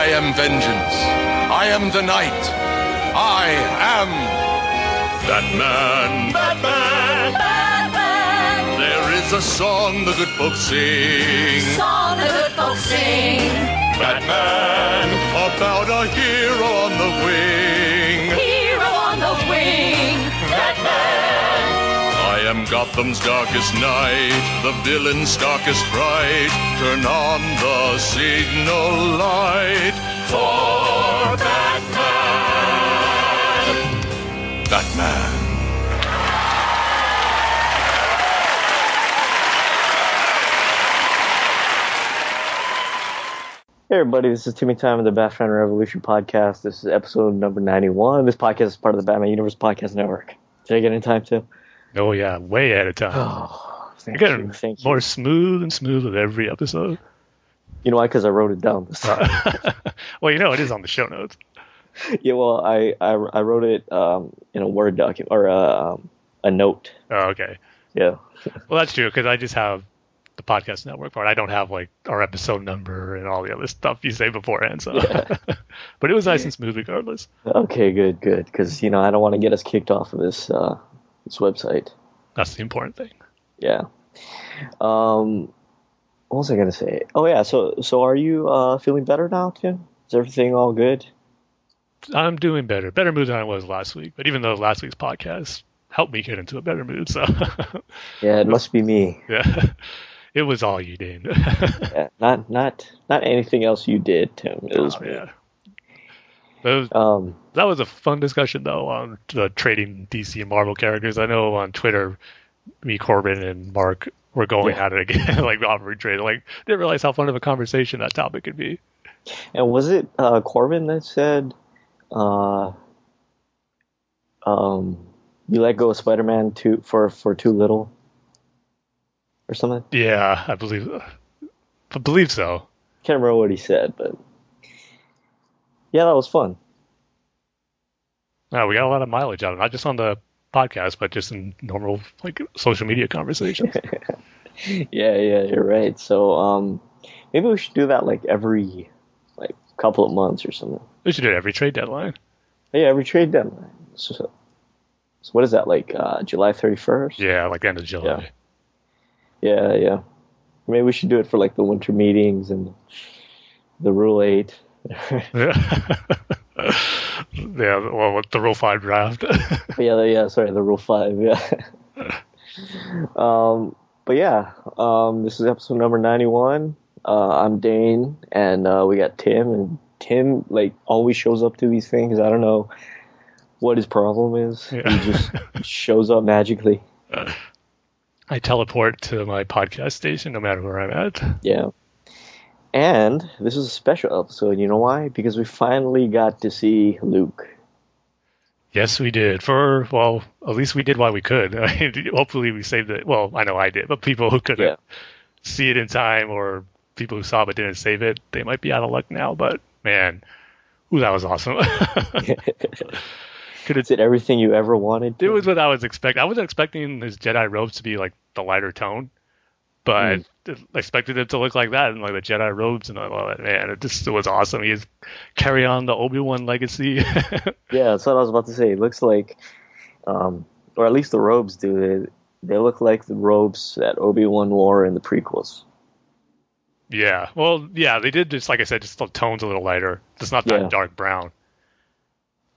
I am vengeance. I am the night. I am Batman. Batman. Batman, There is a song the good folks sing. song the good folks sing. Batman. About a hero on the wing. Hero on the wing. Batman, I am Gotham's darkest night, the villain's darkest fright. Turn on the signal light for Batman. Batman. Hey everybody, this is Timmy Time of the Batman Revolution podcast. This is episode number 91. This podcast is part of the Batman Universe Podcast Network. Did I get in time too? Oh yeah, way ahead of time. Oh, thank You're you, getting thank you. more smooth and smooth with every episode. You know why? Because I wrote it down. This time. well, you know it is on the show notes. yeah, well, I, I, I wrote it um, in a Word document or a, um, a note. Oh, okay. Yeah. Well, that's true because I just have the podcast network part. I don't have like our episode number and all the other stuff you say beforehand. So, but it was nice and smooth regardless. Okay, good, good. Because you know I don't want to get us kicked off of this uh, this website. That's the important thing. Yeah. Um, what was I gonna say? Oh yeah. So so are you uh, feeling better now, Tim? Is everything all good? I'm doing better, better mood than I was last week. But even though last week's podcast helped me get into a better mood, so Yeah, it must be me. yeah, it was all you did. Yeah, not not not anything else you did, Tim. It was Oh, me. yeah. Those, Um, that was a fun discussion though on the trading DC and Marvel characters. I know on Twitter, me, Corbin, and Mark were going Yeah. at it again, like offering trade. Like didn't realize how fun of a conversation that topic could be. and was it uh, Corbin that said, uh, um, you let go of Spider-Man too for for too little, or something? Yeah, I believe, I believe so. Can't remember what he said, but yeah, that was fun. No, we got a lot of mileage out of it, not just on the podcast, but just in normal like social media conversations. Yeah, yeah, you're right. So um, maybe we should do that like every like couple of months or something. we should do it every trade deadline. Yeah, every trade deadline. So, so what is that like? Uh, July thirty first? Yeah, like end of July. Yeah, yeah. Maybe we should do it for like the winter meetings and the Rule Eight. Yeah. yeah, well, the Rule Five draft. yeah, yeah. Sorry, the Rule Five. Yeah. um, but yeah, um, this is episode number ninety-one. Uh, I'm Dane, and uh, we got Tim, and Tim like always shows up to these things. I don't know what his problem is. Yeah. He just shows up magically. I teleport to my podcast station no matter where I'm at. Yeah. And this is a special episode. You know why? Because we finally got to see Luke. Yes, we did. For well, at least we did while we could. Hopefully, we saved it. Well, I know I did, but people who couldn't Yeah. see it in time, or people who saw but didn't save it, they might be out of luck now. But man, ooh, that was awesome. Could Is have. it everything you ever wanted? It was what I was expecting. I wasn't expecting his Jedi robes to be like the lighter tone, but I expected it to look like that and like the Jedi robes and all that. Man, it just it was awesome. He's carry on the Obi Wan legacy. Yeah, that's what I was about to say. It looks like, um, or at least the robes do. They, they look like the robes that Obi Wan wore in the prequels. Yeah. Well, yeah, they did just like I said, just the tones a little lighter. It's not that Yeah. dark brown.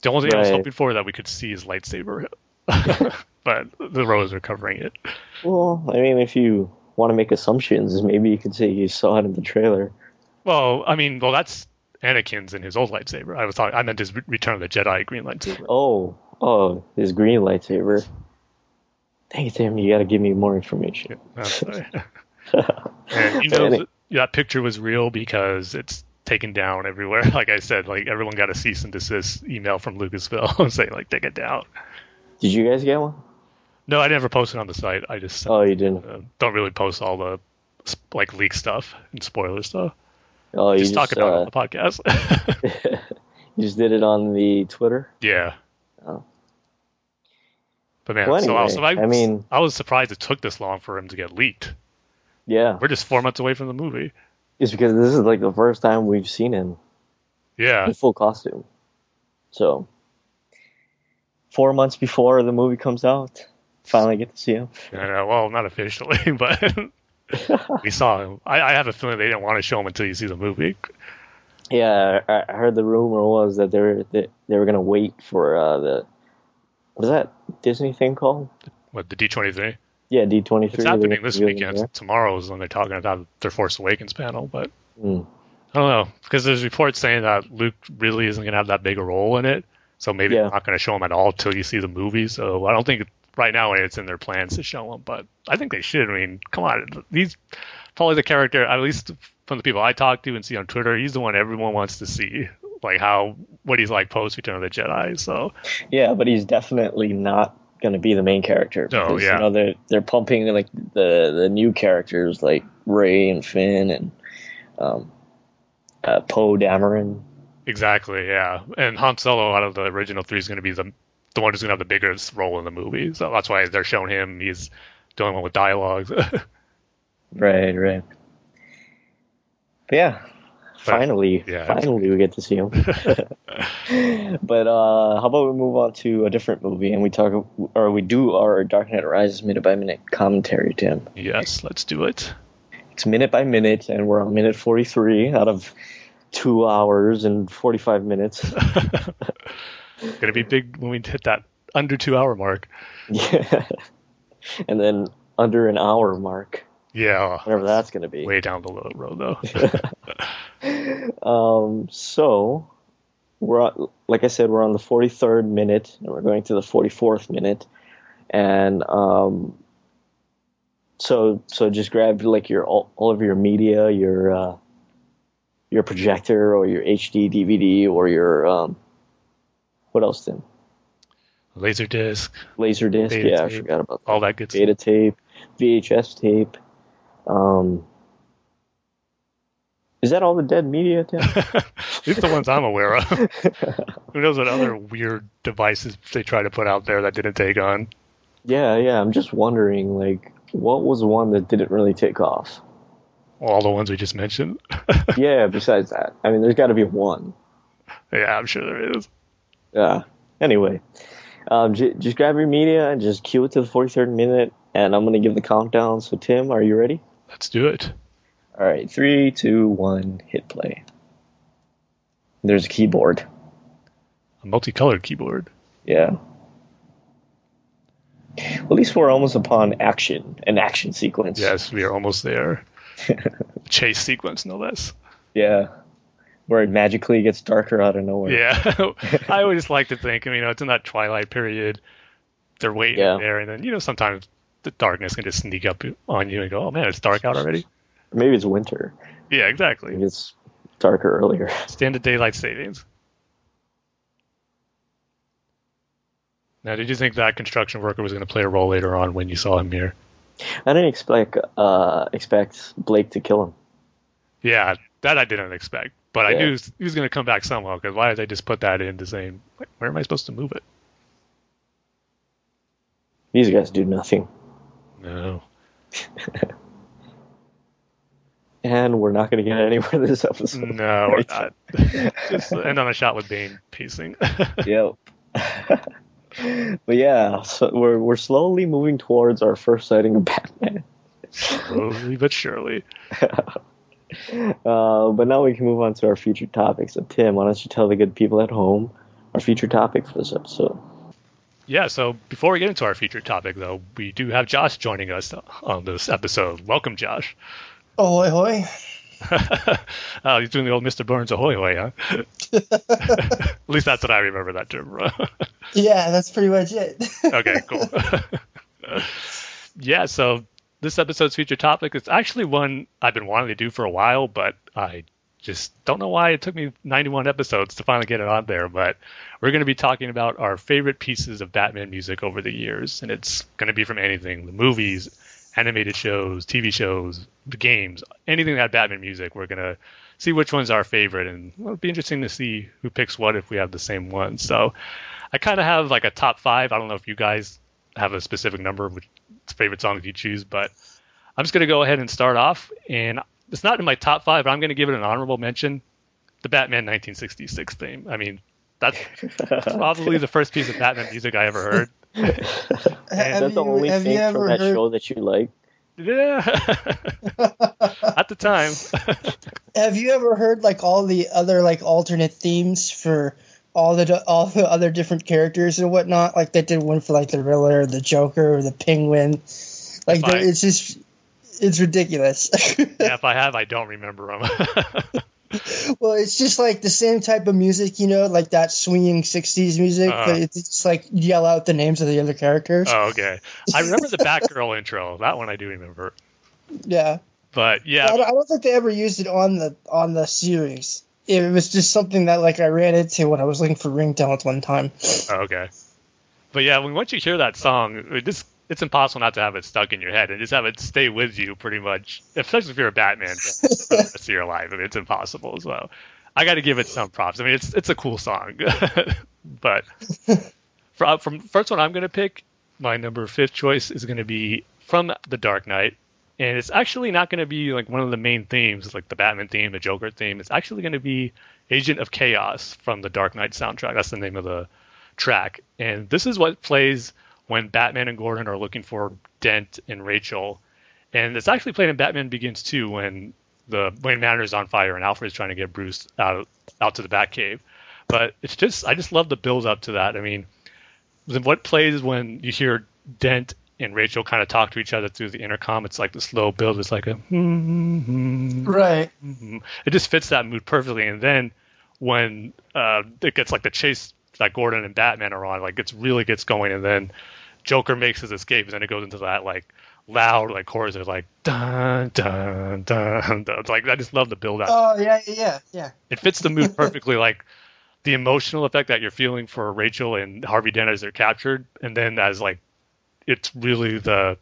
The only thing I was hoping for that we could see his lightsaber, but the robes are covering it. Well, I mean, if you want to make assumptions, maybe you could say you saw it in the trailer. Well, I mean, well, that's Anakin's in his old lightsaber. I was talking, I meant his Return of the Jedi green lightsaber. Oh, oh, his green lightsaber. Dang it, Tim! You got to give me more information. Right. and you know, th- that picture was real because it's taken down everywhere. Like I said, like everyone got a cease and desist email from Lucasfilm saying like take it down. Did you guys get one? No, I never posted on the site. I just Oh, you didn't. uh, don't really post all the like leak stuff and spoiler stuff. Oh, you just, just talk about it uh, on the podcast. you just did it on the Twitter. yeah. Oh. But man, Well, anyway, so I, I mean- I was surprised it took this long for him to get leaked. Yeah, We're just four months away from the movie. it's because this is like the first time we've seen him Yeah. in full costume. So, four months before the movie comes out, finally get to see him. Yeah, well, not officially, but we saw him. I, I have a feeling they didn't want to show him until you see the movie. Yeah, I, heard the rumor was that they were they, they were gonna wait for uh, the what is that Disney thing called? What the D twenty three? Yeah, D twenty three. It's happening this weekend. Tomorrow is when they're talking about their Force Awakens panel, but Mm. I don't know because there's reports saying that Luke really isn't going to have that big a role in it, so maybe Yeah. they're not going to show him at all till you see the movie. So I don't think right now it's in their plans to show him, but I think they should. I mean, come on, these probably the character at least from the people I talk to and see on Twitter, he's the one everyone wants to see, like how what he's like post Return of the Jedi. So Yeah, but he's definitely not gonna be the main character. No, because, yeah. You know they're they're pumping like the the new characters like Rey and Finn and um, uh, Poe Dameron. exactly, yeah. And Han Solo out of the original three is going to be the the one who's going to have the biggest role in the movie. So that's why they're showing him. He's the only one with dialogue. Right, right. But yeah, finally, yeah. finally we get to see him. but uh, how about we move on to a different movie and we talk, or we do our Dark Knight Rises minute by minute commentary, Tim. yes, let's do it. It's minute by minute, and we're on minute forty-three out of two hours and forty-five minutes. Going to be big when we hit that under two hour mark. yeah, and then under an hour mark, Yeah, whatever that's going to be. way down the road though. Um, so we're like I said, we're on the 43rd minute, and we're going to the 44th minute, and um, so so just grab like your all, all of your media, your uh, your projector or your HD DVD or your um, what else, then? Laser disc, Laser disc. Beta yeah, I forgot about that. all that good stuff. Beta tape, VHS tape. Um, is that all the dead media? These are the ones I'm aware of. Who knows what other weird devices they try to put out there that didn't take on? Yeah, yeah. I'm just wondering, like, what was the one that didn't really take off? All the ones we just mentioned. yeah, besides that. I mean, there's got to be one. yeah, I'm sure there is. Yeah. Anyway, um, j- just grab your media and just cue it to the 43rd minute, and I'm going to give the countdown. So, Tim, are you ready? Let's do it. All right, three, two, one, hit play. There's a keyboard. A multicolored keyboard. Yeah. Well, at least we're almost upon action, an action sequence. Yes, we are almost there. Chase sequence, no less. Yeah. Where it magically gets darker out of nowhere. Yeah, I always like to think. I mean, you know, it's in that twilight period. They're waiting Yeah. there, and then you know sometimes the darkness can just sneak up on you and go, "Oh man, it's dark out already." Maybe it's winter. Yeah, exactly. Maybe it's darker earlier. Standard daylight savings. Now, did you think that construction worker was going to play a role later on when you saw him here? I didn't expect uh, expect Blake to kill him. Yeah, that I didn't expect, but I knew he was, going to come back somehow. Because why did they just put that in to say, where am I supposed to move it? These guys do nothing. No. And we're not going to get anywhere this episode. No, we're not. Just end on a shot with Bane pacing. Yep. but yeah, so we're we're slowly moving towards our first sighting of Batman. Slowly but surely. Uh, but now we can move on to our featured topic. So Tim, why don't you tell the good people at home our featured topic for this episode? Yeah, so before we get into our featured topic, though, we do have Josh joining us on this episode. Welcome, Josh. Ahoy, hoy. oh, he's doing the old Mr. Burns ahoy hoy, huh? At least that's what I remember that term. Yeah, that's pretty much it. okay, cool. yeah, so this episode's featured topic is actually one I've been wanting to do for a while, but I just don't know why it took me 91 episodes to finally get it on there. But we're going to be talking about our favorite pieces of Batman music over the years, and it's going to be from anything the movies, animated shows, TV shows, the games, anything that had Batman music. We're going to see which one's our favorite, and it'll be interesting to see who picks what if we have the same one. So I kind of have like a top five. I don't know if you guys have a specific number of which favorite songs you choose, but I'm just going to go ahead and start off. And it's not in my top five, but I'm going to give it an honorable mention the Batman 1966 theme. I mean, that's probably the first piece of Batman music I ever heard. Is that the only thing from that heard- show that you like? Yeah. At the time. Have you ever heard like all the other like alternate themes for all the all the other different characters and whatnot? Like they did one for like the Riddler, the Joker, or the Penguin. Like it's just it's ridiculous. yeah, if I have, I don't remember them. well, it's just like the same type of music, you know, like that swinging '60s music, Uh-huh. but it's just like yell out the names of the other characters. oh, okay. I remember the Batgirl intro. That one I do remember. yeah. But yeah, I don't, I don't think they ever used it on the on the series. It was just something that like I ran into when I was looking for ringtones one time. Oh, okay. But yeah, when once you hear that song, it just it's impossible not to have it stuck in your head and just have it stay with you pretty much, especially if you're a Batman fan for the rest of your life. I mean, it's impossible as well. I got to give it some props. I mean, it's it's a cool song, but from, from first one I'm gonna pick, my number fifth choice is gonna be from The Dark Knight, and it's actually not gonna be like one of the main themes, like the Batman theme, the Joker theme. It's actually gonna be Agent of Chaos from the Dark Knight soundtrack. That's the name of the track. And this is what plays when Batman and Gordon are looking for Dent and Rachel. And it's actually played in Batman Begins too when the Wayne Manor is on fire and Alfred is trying to get Bruce out out to the Batcave. But it's just I just love the build up to that. I mean, what plays when you hear Dent and Rachel kind of talk to each other through the intercom? It's like the slow build. It's like a Right. Mhm. It just fits that mood perfectly. And then when uh, it gets like the chase that Gordon and Batman are on, like it's really gets going, and then Joker makes his escape, and then it goes into that like loud like chorus of like dun dun dun. dun. It's like I just love the build up. Oh yeah, yeah, yeah, yeah. It fits the mood perfectly. like the emotional effect that you're feeling for Rachel and Harvey Dent as they're captured, and then as like it's really the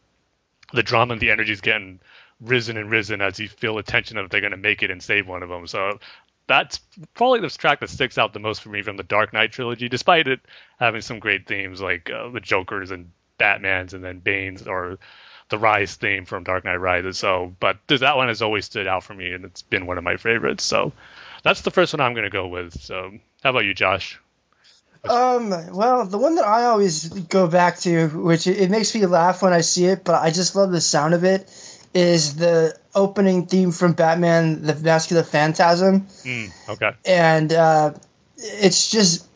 the drama and the energy is getting risen and risen as you feel the tension of they're going to make it and save one of them. So that's probably the track that sticks out the most for me from the Dark Knight trilogy, despite it having some great themes like uh, the Joker's and Batman's and then Bane's or the Rise theme from Dark Knight Rises. So, but that one has always stood out for me and it's been one of my favorites. So that's the first one I'm going to go with. So how about you, Josh? Um, well, the one that I always go back to, which it, it makes me laugh when I see it, but I just love the sound of it, is the opening theme from Batman: The Mask of the Phantasm, Mm, okay. and uh, it's just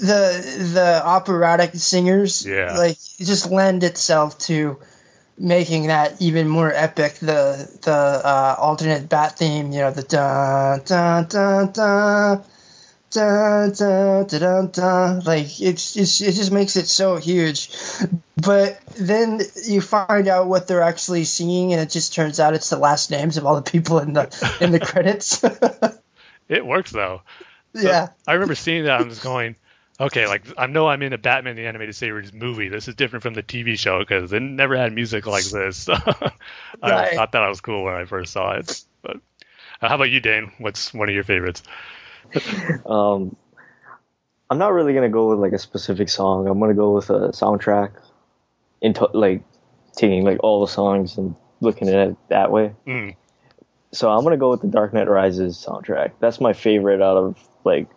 the the operatic singers, Yeah. like just lend itself to making that even more epic. The the uh, alternate bat theme, you know, the dun dun dun dun. Like it's, it's it just makes it so huge, but then you find out what they're actually singing, and it just turns out it's the last names of all the people in the in the credits. It works though. yeah, I remember seeing that and just going, okay, like I know I'm in a Batman the Animated Series movie. This is different from the TV show because it never had music like this. I Right. thought that was cool when I first saw it. But uh, how about you, Dane? What's one of your favorites? Um, I'm not really gonna go with like a specific song. I'm gonna go with a soundtrack, into like taking like all the songs and looking at it that way. Mm, So I'm gonna go with the Dark Knight Rises soundtrack. That's my favorite out of like.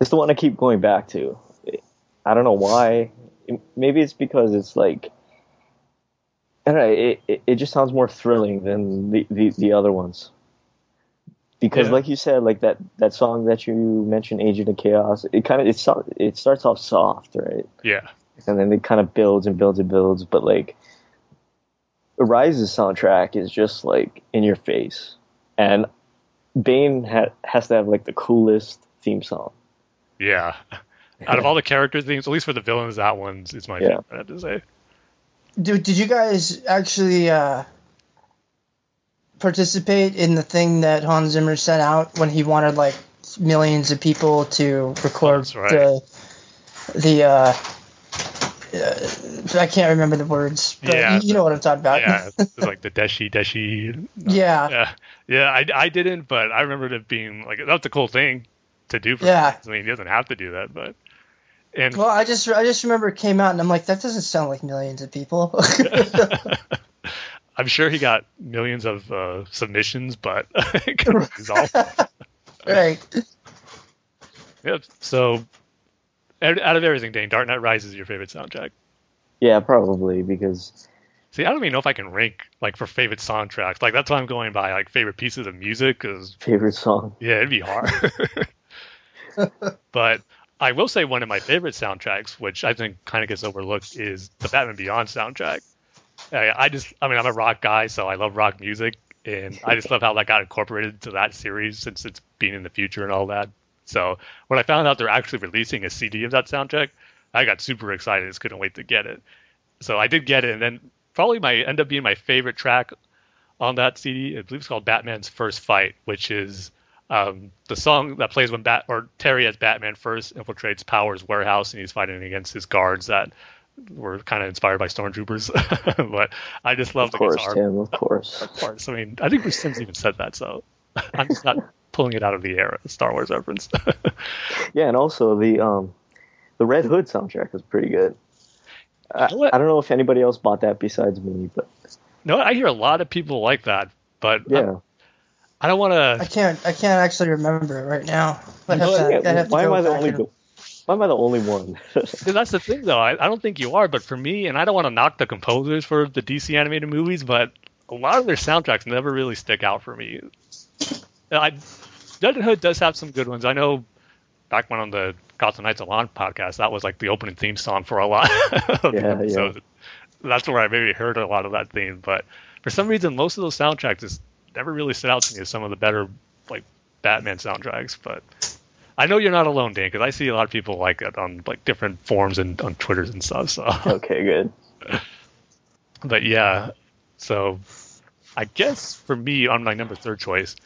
It's the one I keep going back to. I don't know why. Maybe it's because it's like. I don't know. It, it, it just sounds more thrilling than the, the, the other ones. Because, Yeah. like you said, like that, that song that you mentioned, "Agent of Chaos," it kind of it, so- it starts off soft, right? yeah. and then it kind of builds and builds and builds. But like, Rise's soundtrack is just like in your face, and Bane ha- has to have like the coolest theme song. Yeah. Out of all the character themes, at least for the villains, that one's is my Yeah. favorite. I have to say. Dude, did you guys actually uh, participate in the thing that Hans Zimmer sent out when he wanted like millions of people to record right. the the uh, uh, I can't remember the words, but Yeah. you, know what I'm talking about. Yeah, it's like the Deshi Deshi. yeah. Yeah, yeah. I, I didn't, but I remember it being like that's a cool thing to do. For Yeah. fans. I mean, he doesn't have to do that, but and Well, I just I just remember it came out and I'm like that doesn't sound like millions of people. I'm sure he got millions of uh, submissions, but it couldn't right. Yep. So, out out of everything, Dane, Dark Knight Rises is your favorite soundtrack. Yeah, probably because See, I don't even know if I can rank like for favorite soundtracks. Like that's why I'm going by like favorite pieces of music because favorite song. yeah, it'd be hard. but I will say one of my favorite soundtracks, which I think kind of gets overlooked, is the Batman Beyond soundtrack. I, just, I mean, I'm a rock guy, so I love rock music, and I just love how that got incorporated into that series since it's being in the future and all that. So when I found out they're actually releasing a CD of that soundtrack, I got super excited. Just couldn't wait to get it. So I did get it, and then probably my end up being my favorite track on that CD. I believe it's called Batman's First Fight, which is um, the song that plays when Bat or Terry as Batman first infiltrates Powers' warehouse and he's fighting against his guards that were kind of inspired by stormtroopers. but I just love Of the course, guitar Tim. Of course. parts. I mean, I think Bruce Sims even said that, so I'm just not pulling it out of the air. Star Wars reference. Yeah, and also the um, the Red Hood soundtrack is pretty good. I, know what? I don't know if anybody else bought that besides me, but no, I hear a lot of people like that, but I, yeah. I don't want to. I can't. I can't actually remember it right now. I'd have Yeah, to, I'd have to why am I the back only? Why am I the only one? That's the thing, though. I, I don't think you are, but for me, and I don't want to knock the composers for the DC animated movies, but a lot of their soundtracks never really stick out for me. Uh, I, Judge Hood does have some good ones. I know back when on the Gotham Knights Alon podcast, that was like the opening theme song for a lot of Yeah, yeah. That's where I maybe heard a lot of that theme. But for some reason, most of those soundtracks just never really stood out to me as some of the better like Batman soundtracks. But I know you're not alone, Dan, because I see a lot of people like it on like different forums and on Twitters and stuff. So, okay, good. but yeah, so I guess for me on my number third choice,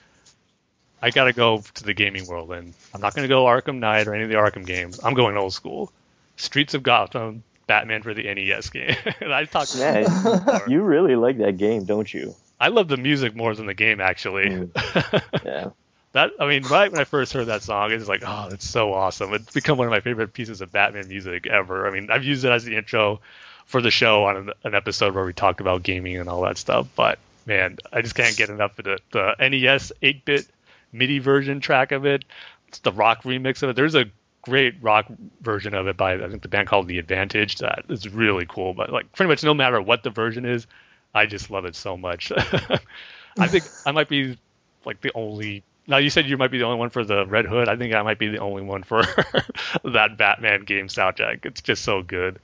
I gotta go to the gaming world, and I'm not gonna go Arkham Knight or any of the Arkham games. I'm going old school, Streets of Gotham, Batman for the NES game. and I talked. Yeah, you really like that game, don't you? I love the music more than the game actually. Mm. Yeah. That I mean, right when I first heard that song, it's like, oh, that's so awesome. It's become one of my favorite pieces of Batman music ever. I mean, I've used it as the intro for the show on an, an episode where we talked about gaming and all that stuff. But man, I just can't get enough of the, the NES 8-bit MIDI version track of it. It's the rock remix of it. There's a great rock version of it by I think the band called The Advantage that is really cool. But like pretty much no matter what the version is, I just love it so much. I think I might be like the only. Now you said you might be the only one for the Red Hood. I think I might be the only one for that Batman game soundtrack. It's just so good.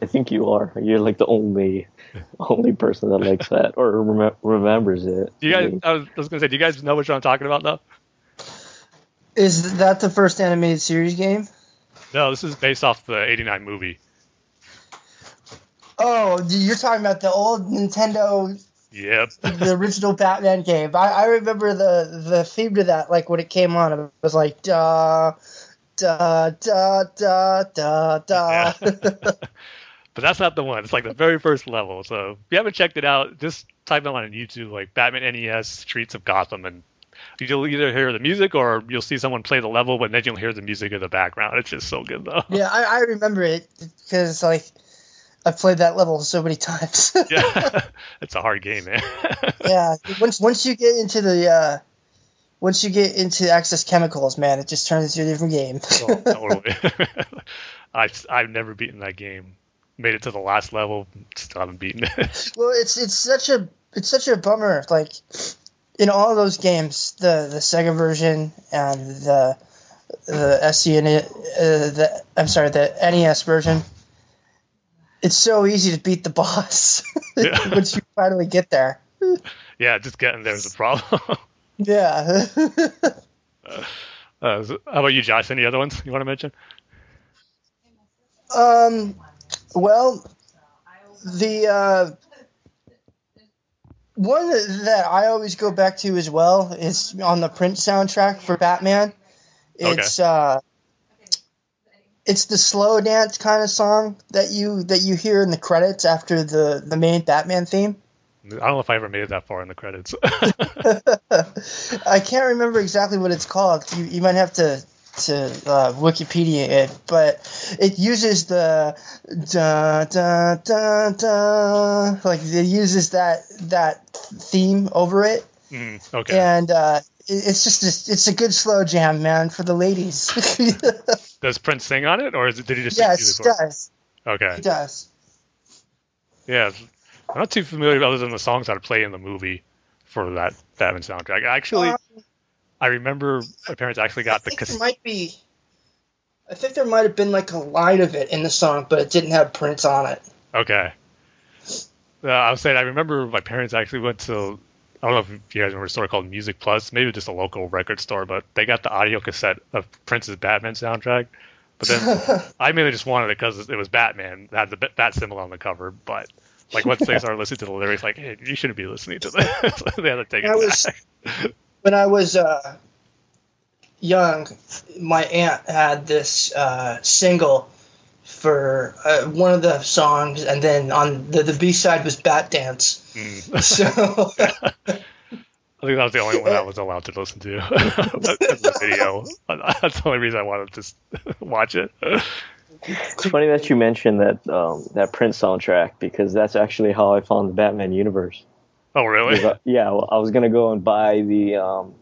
I think you are. You're like the only only person that likes that or rem- remembers it. Do you I guys? mean, I was, I was gonna say, do you guys know what I'm talking about though? Is that the first animated series game? No, this is based off the '89 movie. Oh, you're talking about the old Nintendo, Yep. the original Batman game. I, I remember the the theme to that, like when it came on, it was like da da da da da da. But that's not the one. It's like the very first level. So if you haven't checked it out, just type it on YouTube, like Batman NES Streets of Gotham, and you'll either hear the music or you'll see someone play the level, but then you'll hear the music in the background. It's just so good, though. yeah, I, I remember it because like I played that level so many times. yeah, it's a hard game, man. yeah, once once you get into the uh, once you get into Axis Chemicals, man, it just turns into a different game. Oh, totally. I've I've never beaten that game. Made it to the last level, still haven't beaten it. Well, it's it's such a it's such a bummer. Like in all those games, the the Sega version and the the SC uh, the I'm sorry, the NES version. It's so easy to beat the boss Yeah. once you finally get there. yeah, just getting there is a problem. Yeah. Uh, so- how about you, Josh? Any other ones you want to mention? um. Well, the uh, one that I always go back to as well is on the Prince soundtrack for Batman. It's uh, it's the slow dance kind of song that you that you hear in the credits after the the main Batman theme. I don't know if I ever made it that far in the credits. I can't remember exactly what it's called. You, you might have to to uh, Wikipedia it, but it uses the da da da da like it uses that that theme over it, Mm, okay. and uh, it's just a, it's a good slow jam, man, for the ladies. Does Prince sing on it, or is it, did he just yes, for does. Okay. He does. Yeah, I'm not too familiar other than the songs that play in the movie for that Batman soundtrack. Actually, Um, I remember my parents actually I got the think there might be. I think there might have been like a line of it in the song, but it didn't have Prince on it. Okay. Uh, I was saying I remember my parents actually went to I don't know if you guys remember a store called Music Plus, maybe just a local record store, but they got the audio cassette of Prince's Batman soundtrack. But then I mainly just wanted it because it was Batman, it had the bat symbol on the cover. But like once they started listening to the lyrics, like, hey, you shouldn't be listening to this. they had to take it I was- back. when I was uh, young, my aunt had this uh, single for uh, one of the songs, and then on the, the B side was Bat Dance. Mm. So I think that was the only one I was allowed to listen to. That's the video. That's the only reason I wanted to s- watch it. It's funny that you mentioned that um, that Prince soundtrack because that's actually how I found the Batman universe. Oh, really? Because, uh, yeah, well, I was gonna go and buy the um,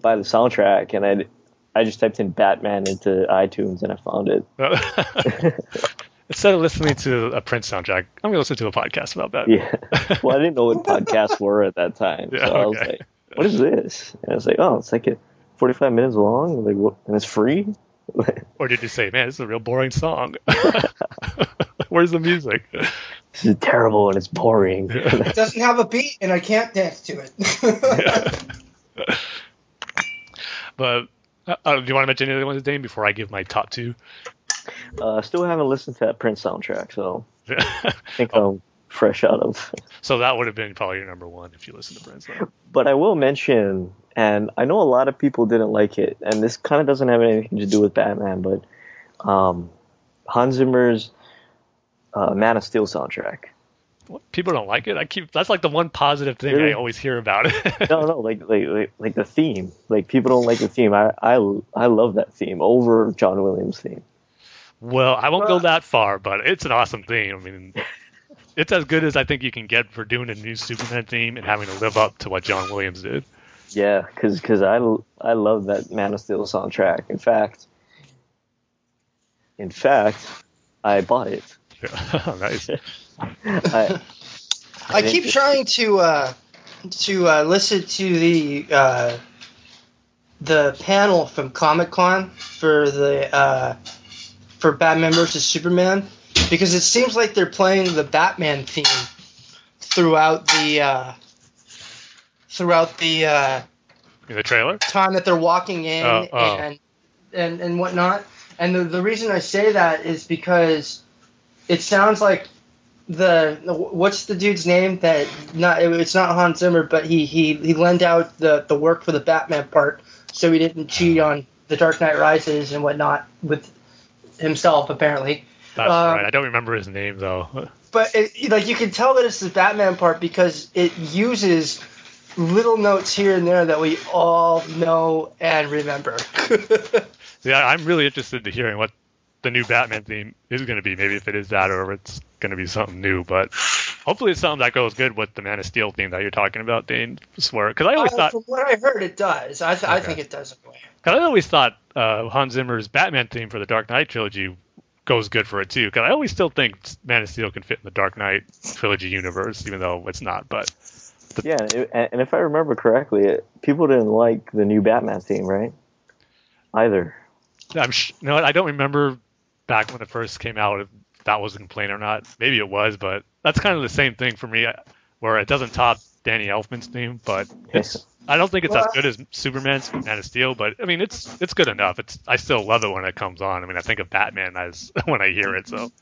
buy the soundtrack, and I I just typed in Batman into iTunes and I found it. Instead of listening to a Prince soundtrack, I'm gonna listen to a podcast about that. Yeah. Well, I didn't know what podcasts were at that time, Yeah, so I was like, "What is this?" And I was like, "Oh, it's like a 45 minutes long, like, what, and it's free." Or did you say, "Man, this is a real boring song"? Where's the music? this is terrible and it's boring. it doesn't have a beat, and I can't dance to it. But uh, uh, do you want to mention any other ones, Dane, before I give my top two? uh, still haven't listened to that Prince soundtrack, so I think I'm fresh out of. so that would have been probably your number one if you listen to Prince. Though. But I will mention, and I know a lot of people didn't like it, and this kind of doesn't have anything to do with Batman, but um, Hans Zimmer's uh, Man of Steel soundtrack. What? People don't like it. I keep that's like the one positive thing Really? I always hear about it. No, no, like, like like like the theme. Like people don't like the theme. I I I love that theme over John Williams' theme. well, I won't go that far, but it's an awesome theme. I mean, it's as good as I think you can get for doing a new Superman theme and having to live up to what John Williams did. Yeah, because cause I I love that Man of Steel soundtrack. In fact, in fact, I bought it. Yeah. nice. I, I keep trying to uh, to uh, listen to the uh, the panel from Comic Con for the uh, for Batman versus Superman because it seems like they're playing the Batman theme throughout the uh, throughout the uh, the trailer? time that they're walking in Oh, oh. and and and whatnot. And the the reason I say that is because it sounds like the what's the dude's name that not it's not Hans Zimmer, but he he he lent out the the work for the Batman part, so he didn't cheat on the Dark Knight Rises and whatnot with himself apparently. That's Um, right. I don't remember his name though. But it, like you can tell that it's the Batman part because it uses little notes here and there that we all know and remember. Yeah, I'm really interested to hearing what the new Batman theme is going to be. Maybe if it is that, or if it's going to be something new. But hopefully, it's something that goes good with the Man of Steel theme that you're talking about, Dane. Swear, because I always Uh, thought, from what I heard, it does. I, th- I think it does. Anyway. cause I always thought uh, Hans Zimmer's Batman theme for the Dark Knight trilogy goes good for it too. Because I always still think Man of Steel can fit in the Dark Knight trilogy universe, even though it's not. But yeah, and and if I remember correctly, it, people didn't like the new Batman theme, right? Either. I'm sh- you know what, I don't remember back when it first came out if that was a complaint or not. Maybe it was, but that's kind of the same thing for me, where it doesn't top Danny Elfman's theme, but it's I don't think it's as good as Superman's Man of Steel, but I mean it's it's good enough. It's I still love it when it comes on. I mean I think of Batman as when I hear it, so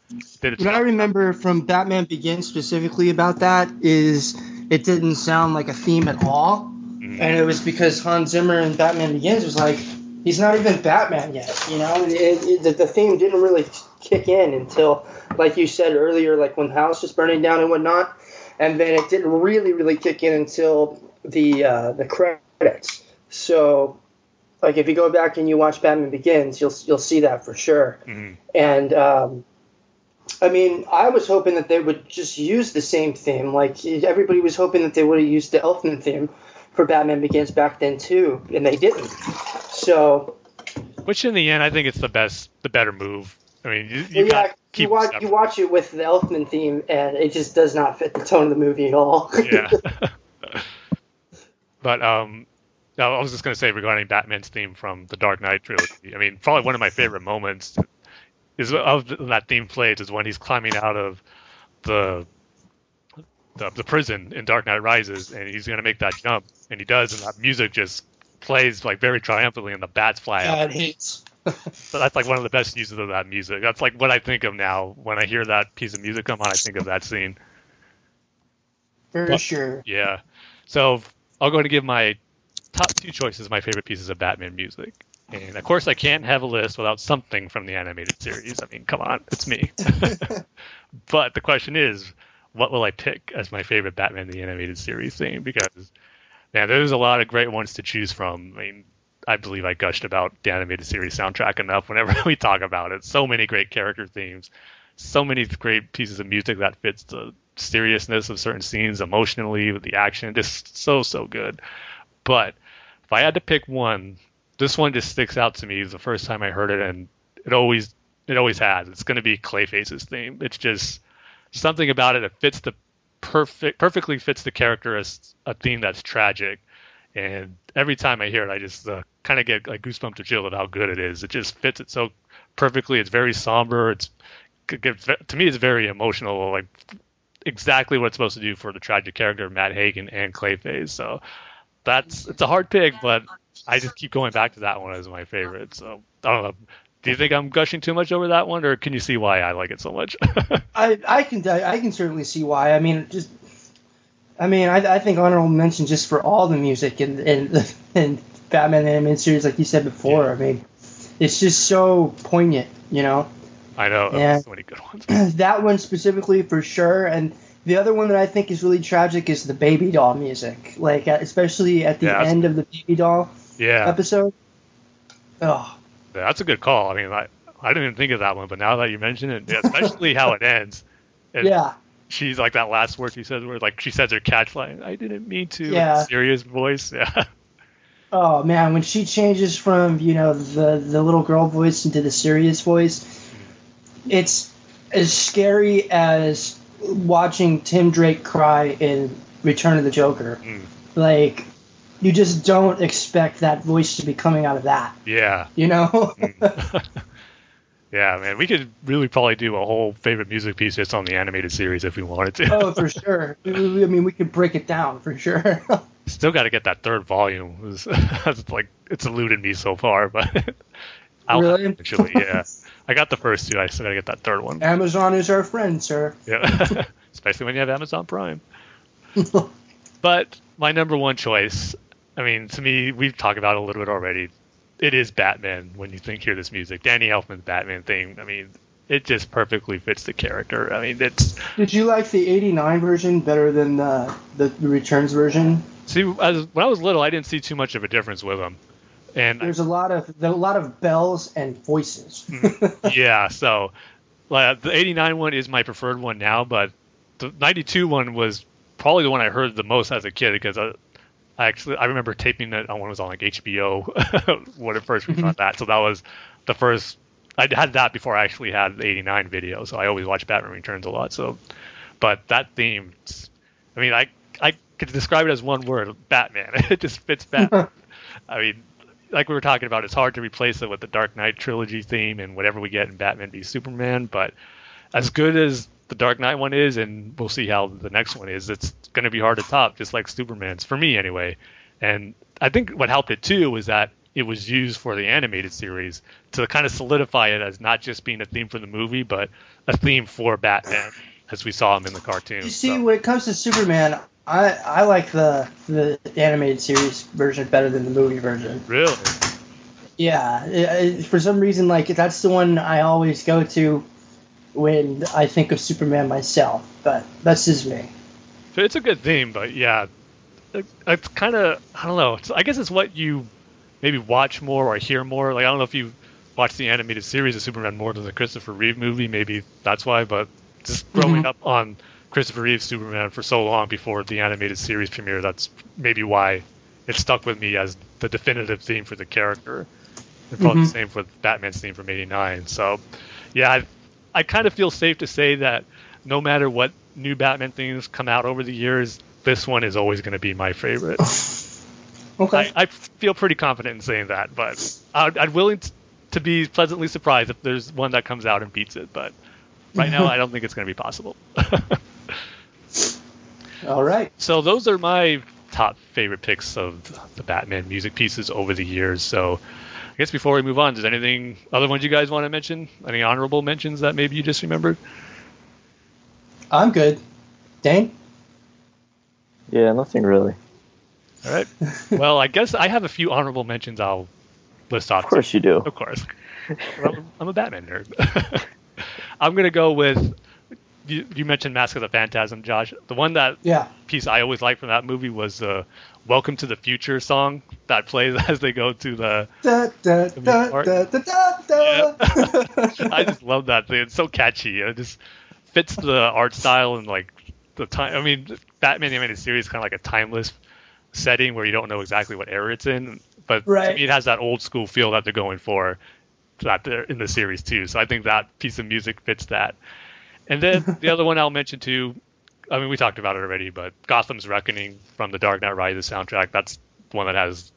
did its What I remember from Batman Begins specifically about that is it didn't sound like a theme at all, Mm-hmm. and it was because Hans Zimmer in Batman Begins was like, he's not even Batman yet. You know, it, it, the, the theme didn't really kick in until, like you said earlier, like when the house was burning down and whatnot, and then it didn't really, really kick in until the uh, the credits. So. Like if you go back and you watch Batman Begins, you'll you'll see that for sure. Mhm. And um, I mean, I was hoping that they would just use the same theme. Like everybody was hoping that they would have used the Elfman theme for Batman Begins back then too, and they didn't. So Which in the end, I think it's the best, the better move. I mean, you, you yeah, you watch you watch it with the Elfman theme, and it just does not fit the tone of the movie at all. yeah. but um, I was just gonna say regarding Batman's theme from the Dark Knight trilogy. I mean, probably one of my favorite moments is of that theme plays is when he's climbing out of the the, the prison in Dark Knight Rises, and he's gonna make that jump, and he does, and that music just plays like very triumphantly, and the bats fly out. God hates. So that's like one of the best uses of that music. That's like what I think of now when I hear that piece of music come on. I think of that scene. For Well- sure. Yeah. So I'll go to give my top two choices, my favorite pieces of Batman music. And of course, I can't have a list without something from the animated series. I mean, come on, it's me. but the question is, what will I pick as my favorite Batman the animated series theme? Because, man, there's a lot of great ones to choose from. I mean, I believe I gushed about the animated series soundtrack enough whenever we talk about it. So many great character themes, so many great pieces of music that fits the seriousness of certain scenes emotionally with the action. Just so so good. But if I had to pick one, this one just sticks out to me the first time I heard it, and it always it always has. It's going to be Clayface's theme. It's just something about it that fits the perfect perfectly fits the character as a theme that's tragic. And every time I hear it, I just uh, kind of get like goosebumps to chill of how good it is. It just fits it so perfectly. It's very somber. It's to me, it's very emotional. Like exactly what it's supposed to do for the tragic character Matt Hagen and Clayface. So that's it's a hard pick, but I just keep going back to that one as my favorite. So I don't know. Do you think I'm gushing too much over that one, or can you see why I like it so much? I I can I can certainly see why. I mean, just I mean, I, I think honorable mention just for all the music and and and Batman animated series, like you said before. I mean, it's just so poignant, you know. I know oh, Yeah. so many good ones. that one specifically for sure, and the other one that I think is really tragic is the baby doll music, like especially at the Yeah. end of the baby doll Yeah, episode. Oh, Yeah, that's a good call. I mean, I, I didn't even think of that one, but now that you mention it, especially how it ends. Yeah, She's like that last word she says, where like she says her catch line. I didn't mean to. Yeah. serious voice. Yeah. Oh man, when she changes from you know the the little girl voice into the serious voice, it's as scary as watching Tim Drake cry in Return of the Joker. Mm. Like, you just don't expect that voice to be coming out of that. Yeah. You know? Mm. yeah, man. We could really probably do a whole favorite music piece just on the animated series if we wanted to. oh, for sure. I mean, we could break it down for sure. Still got to get that third volume. It's, it's like it's eluded me so far, but I'll Really? eventually. Yeah, I got the first two. I still got to get that third one. Amazon is our friend, sir. Yeah, especially when you have Amazon Prime. but my number one choice, I mean, to me, we've talked about it a little bit already. It is Batman. When you think hear this music, Danny Elfman's Batman thing. I mean, it just perfectly fits the character. I mean, it's Did you like the '89 version better than the the Returns version? see, as, when I was little, I didn't see too much of a difference with them, and There's a lot of there a lot of bells and voices. Mm, yeah, so like, the 89 one is my preferred one now, but the 92 one was probably the one I heard the most as a kid because I, I actually I remember taping it on when it was on like HBO when it first we got mm-hmm. that. So that was the first I had that before I actually had the 89 video. So I always watch Batman Returns a lot. So, but that theme, I mean, I I could describe it as one word, Batman. it just fits Batman. I mean, like we were talking about, it's hard to replace it with the Dark Knight trilogy theme and whatever we get in Batman v Superman. But as good as the Dark Knight one is, and we'll see how the next one is, it's going to be hard to top, just like Superman's for me anyway. And I think what helped it too was that it was used for the animated series to kind of solidify it as not just being a theme for the movie, but a theme for Batman, as we saw him in the cartoon. You see, So- when it comes to Superman, I I like the the animated series version better than the movie version. really? Yeah, it- it- for some reason, like that's the one I always go to when I think of Superman myself. But that's just me. So it's a good theme, but yeah, it, it's kind of I don't know. It's, I guess it's what you maybe watch more or hear more. Like I don't know if you watch the animated series of Superman more than the Christopher Reeve movie. Maybe that's why. But just growing Mhm. up on Christopher Reeve's Superman for so long before the animated series premiere, that's maybe why it stuck with me as the definitive theme for the character. And probably Mhm. the same for Batman's theme from '89. So, yeah, I, I kind of feel safe to say that no matter what new Batman things come out over the years, this one is always going to be my favorite. Okay. I, I feel pretty confident in saying that, but I'd, I'd willing t- to be pleasantly surprised if there's one that comes out and beats it. But right now, I don't think it's going to be possible. All right. so those are my top favorite picks of the Batman music pieces over the years. So I guess before we move on, does anything other ones you guys want to mention? Any honorable mentions that maybe you just remembered? I'm good. Dane? Yeah, nothing really. All right. well, I guess I have a few honorable mentions. I'll list off. Of course you do. Of course. Well, I'm a Batman nerd. I'm gonna go with. You, you mentioned Mask of the Phantasm, Josh. The one that Yeah. piece I always liked from that movie was the "Welcome to the Future" song that plays as they go to the. Da, da, da, da, da. I just love that thing. It's so catchy. It just fits the art style and like the time. I mean, Batman the animated series is kind of like a timeless setting where you don't know exactly what era it's in, but to Right. me it has that old school feel that they're going for that they're in the series too. So I think that piece of music fits that. And then the other one I'll mention too. I mean, we talked about it already, but Gotham's Reckoning from the Dark Knight Rises soundtrack. That's the one that has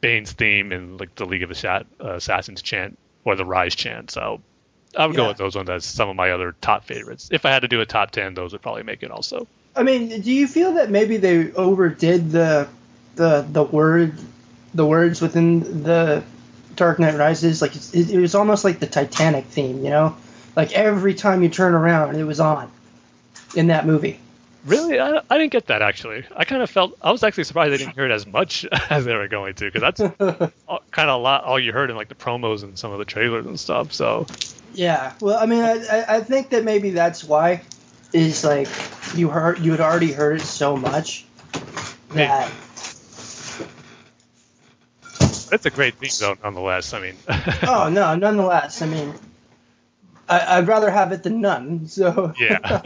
Bane's theme and like the League of uh, Assassins chant or the Rise chant. So I would go with those ones as some of my other top favorites. If I had to do a top ten, those would probably make it also. I mean, do you feel that maybe they overdid the the the word the words within the Dark Knight Rises? Like it, it was almost like the Titanic theme, you know? Like every time you turn around, it was on in that movie. Really, I, I didn't get that actually. I kind of felt I was actually surprised I didn't hear it as much as they were going to, because that's kind of a lot all you heard in like the promos and some of the trailers and stuff. So Yeah. Well, I mean, I, I- think that maybe that's why is like you heard you had already heard it so much that it's a great theme though, nonetheless. I mean, oh no, nonetheless, I mean, I, I'd rather have it than none. So yeah.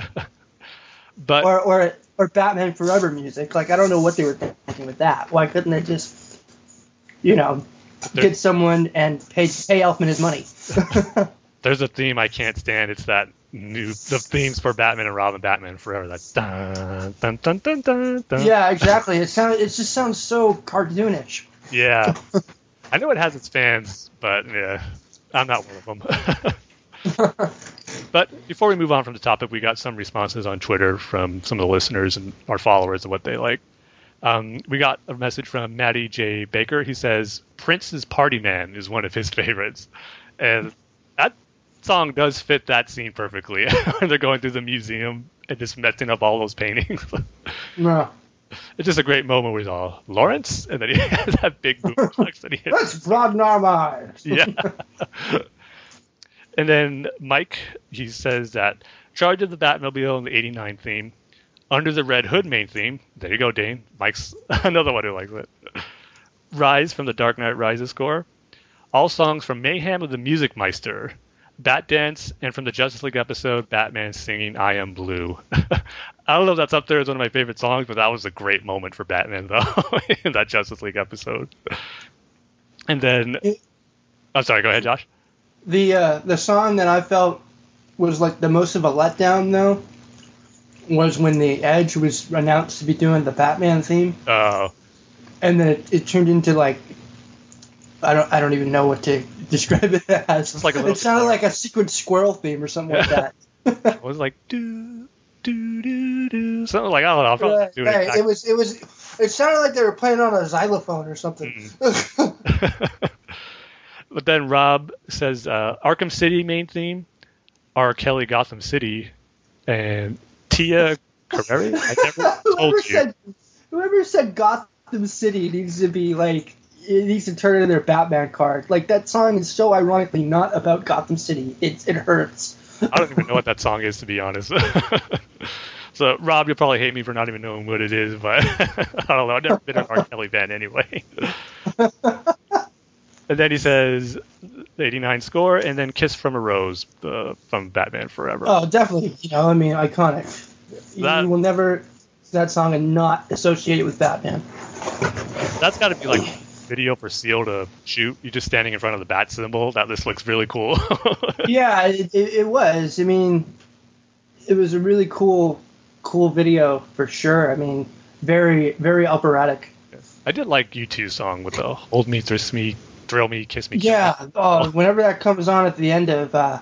but or or or Batman Forever music. Like I don't know what they were thinking with that. Why couldn't they just, you know, get someone and pay pay Elfman his money? there's a theme I can't stand. It's that new the themes for Batman and Robin, Batman Forever. That dun dun dun dun dun. dun. yeah, exactly. It sounds it just sounds so cartoonish. Yeah. I know it has its fans, but yeah, I'm not one of them. but before we move on from the topic, we got some responses on Twitter from some of the listeners and our followers of what they like. Um, we got a message from Maddie J. Baker. He says Prince's Party Man is one of his favorites. And that song does fit that scene perfectly. when They're going through the museum and just messing up all those paintings. No. it's just a great moment where he's all, Lawrence? And then he has that big boombox that he hits. Let's broaden our minds. yeah. And then Mike, he says that Charge of the Batmobile in the 89 theme, Under the Red Hood main theme. There you go, Dane. Mike's another one who likes it. Rise from the Dark Knight Rises score. All songs from Mayhem of the Music Meister. Bat Dance, and from the Justice League episode, Batman singing I Am Blue. I don't know if that's up there as one of my favorite songs, but that was a great moment for Batman, though, in that Justice League episode. And then. I'm sorry, go ahead, Josh. The uh, the song that I felt was like the most of a letdown though was when the Edge was announced to be doing the Batman theme, Uh, and then it, it turned into like I don't I don't even know what to describe it as. It's like a little it sounded like a secret squirrel theme or something like that. it was like do do do do something like I don't know. I'm doing exactly- it was it was it sounded like they were playing on a xylophone or something. but then Rob says uh, Arkham City main theme, R. Kelly Gotham City, and Tia Carrere. I never whoever you. said whoever said Gotham City needs to be like it needs to turn in their Batman card. Like that song is so ironically not about Gotham City. It it hurts. I don't even know what that song is to be honest. so Rob, you'll probably hate me for not even knowing what it is, but I don't know. I've never been an R. Kelly fan anyway. And then he says 89 score, and then Kiss from a Rose uh, from Batman Forever. Oh, definitely. You know, I mean, iconic. You- That- you will never that song and not associate it with Batman. that's got to be like video for Seal to shoot. You just standing in front of the bat symbol. That this looks really cool. yeah, it, it, it was. I mean, it was a really cool, cool video for sure. I mean, very, very operatic. I did like U2's song with the "Hold Me, Thrill Me, Thrill Me, Kiss Me." Yeah. Oh, whenever that comes on at the end of uh,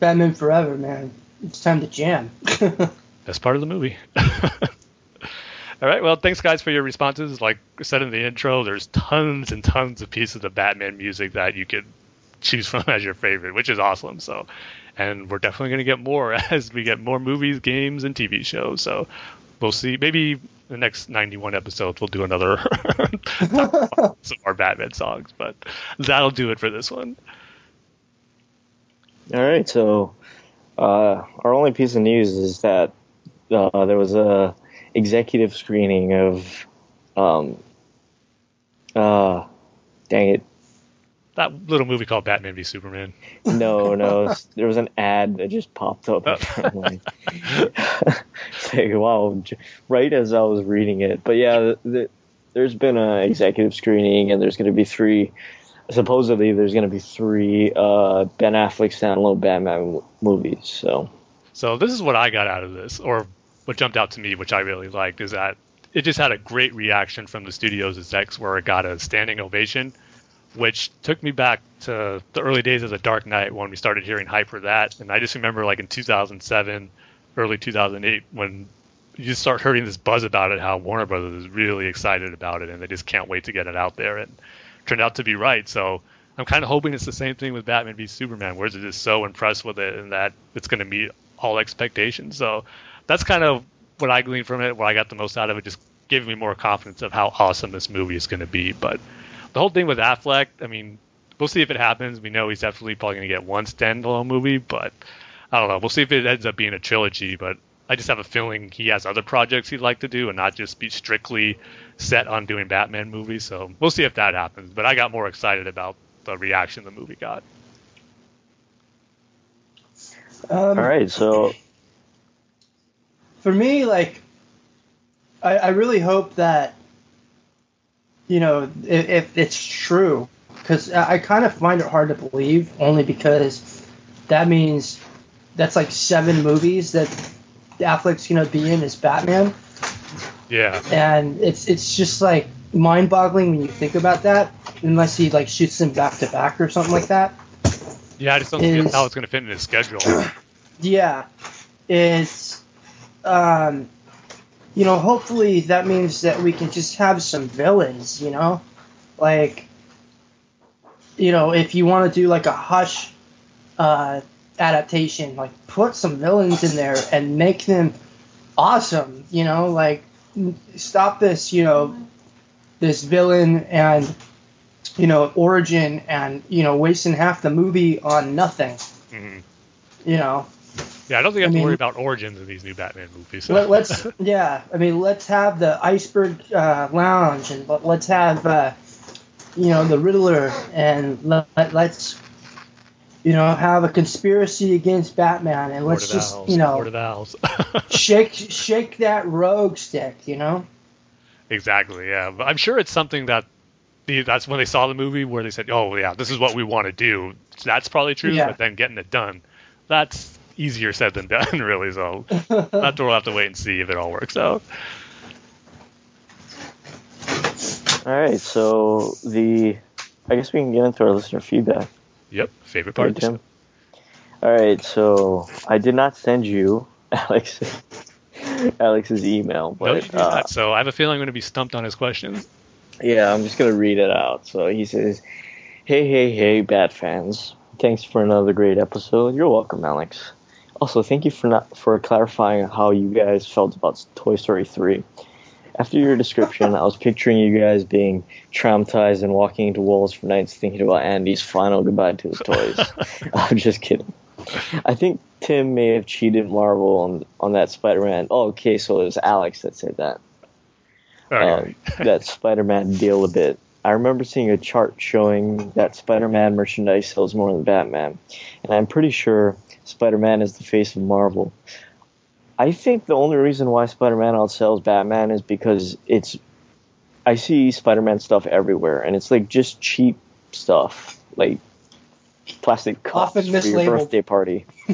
Batman Forever, man, it's time to jam. That's part of the movie. All right. Well, thanks guys for your responses. Like I said in the intro, there's tons and tons of pieces of Batman music that you could choose from as your favorite, which is awesome. So, and we're definitely going to get more as we get more movies, games, and TV shows. So, we'll see. Maybe the next 91 episodes we'll do another some more Batman songs, but that'll do it for this one. All right. So, uh, our only piece of news is that uh, there was a executive screening of, um, uh, dang it, that little movie called Batman v Superman. No, no, there was an ad that just popped up. Oh. like, wow, right as I was reading it. But yeah, the, there's been an executive screening, and there's going to be three. Supposedly, there's going to be three uh, Ben Affleck standalone Batman movies. So, so this is what I got out of this, or what jumped out to me, which I really liked, is that it just had a great reaction from the studio's execs, where it got a standing ovation which took me back to the early days of the Dark Knight when we started hearing hype for that. And I just remember like in 2007, early 2008, when you start hearing this buzz about it, how Warner Brothers is really excited about it and they just can't wait to get it out there. And turned out to be right. So I'm kind of hoping it's the same thing with Batman v Superman, where they're just so impressed with it and that it's going to meet all expectations. So that's kind of what I gleaned from it, what I got the most out of it, just giving me more confidence of how awesome this movie is going to be. But the whole thing with Affleck, I mean, we'll see if it happens. We know he's definitely probably going to get one standalone movie, but I don't know. We'll see if it ends up being a trilogy. But I just have a feeling he has other projects he'd like to do and not just be strictly set on doing Batman movies. So we'll see if that happens. But I got more excited about the reaction the movie got. Um, All right, so for me, like, I, I really hope that you know, if, if it's true, because I, kind of find it hard to believe, only because that means that's like seven movies that Affleck's gonna be in as Batman. Yeah. And it's it's just like mind-boggling when you think about that, unless he like shoots them back to back or something like that. Yeah, I just don't see how it's gonna fit in his schedule. yeah, it's um, you know, hopefully that means that we can just have some villains, you know? Like, you know, if you want to do like a Hush uh, adaptation, like put some villains in there and make them awesome, you know? Like, stop this, you know, this villain and, you know, origin and, you know, wasting half the movie on nothing. Mm-hmm. You know, yeah, I don't think I have I to worry about origins in these new Batman movies. So. Let, us yeah, I mean, let's have the Iceberg uh, Lounge, and let's have uh, you know the Riddler, and let, us you know have a conspiracy against Batman, and let's just owls. you know shake shake that rogue stick, you know. Exactly. Yeah, but I'm sure it's something that that's when they saw the movie where they said, "Oh yeah, this is what we want to do." That's probably true, yeah. but then getting it done, that's easier said than done, really. So that's we'll have to wait and see if it all works out. All right, so the I guess we can get into our listener feedback. Yep, favorite part. Right, Tim. All right, so I did not send you Alex Alex's email, but no, uh, so I have a feeling I'm going to be stumped on his questions. Yeah, I'm just going to read it out. So he says, "Hey, hey, hey, Bat fans! Thanks for another great episode. You're welcome, Alex. Also, thank you for not for clarifying how you guys felt about Toy Story 3. After your description, I was picturing you guys being traumatized and walking into walls for nights thinking about Andy's final goodbye to his toys. I'm just kidding. I think Tim may have cheated Marvel on on that Spider-Man. Oh, okay, so it was Alex that said that. Okay. Um, that Spider-Man deal a bit. I remember seeing a chart showing that Spider-Man merchandise sells more than Batman, and I'm pretty sure Spider-Man is the face of Marvel. I think the only reason why Spider-Man outsells Batman is because it's I see Spider-Man stuff everywhere, and it's like just cheap stuff, like plastic cups Often for your birthday party.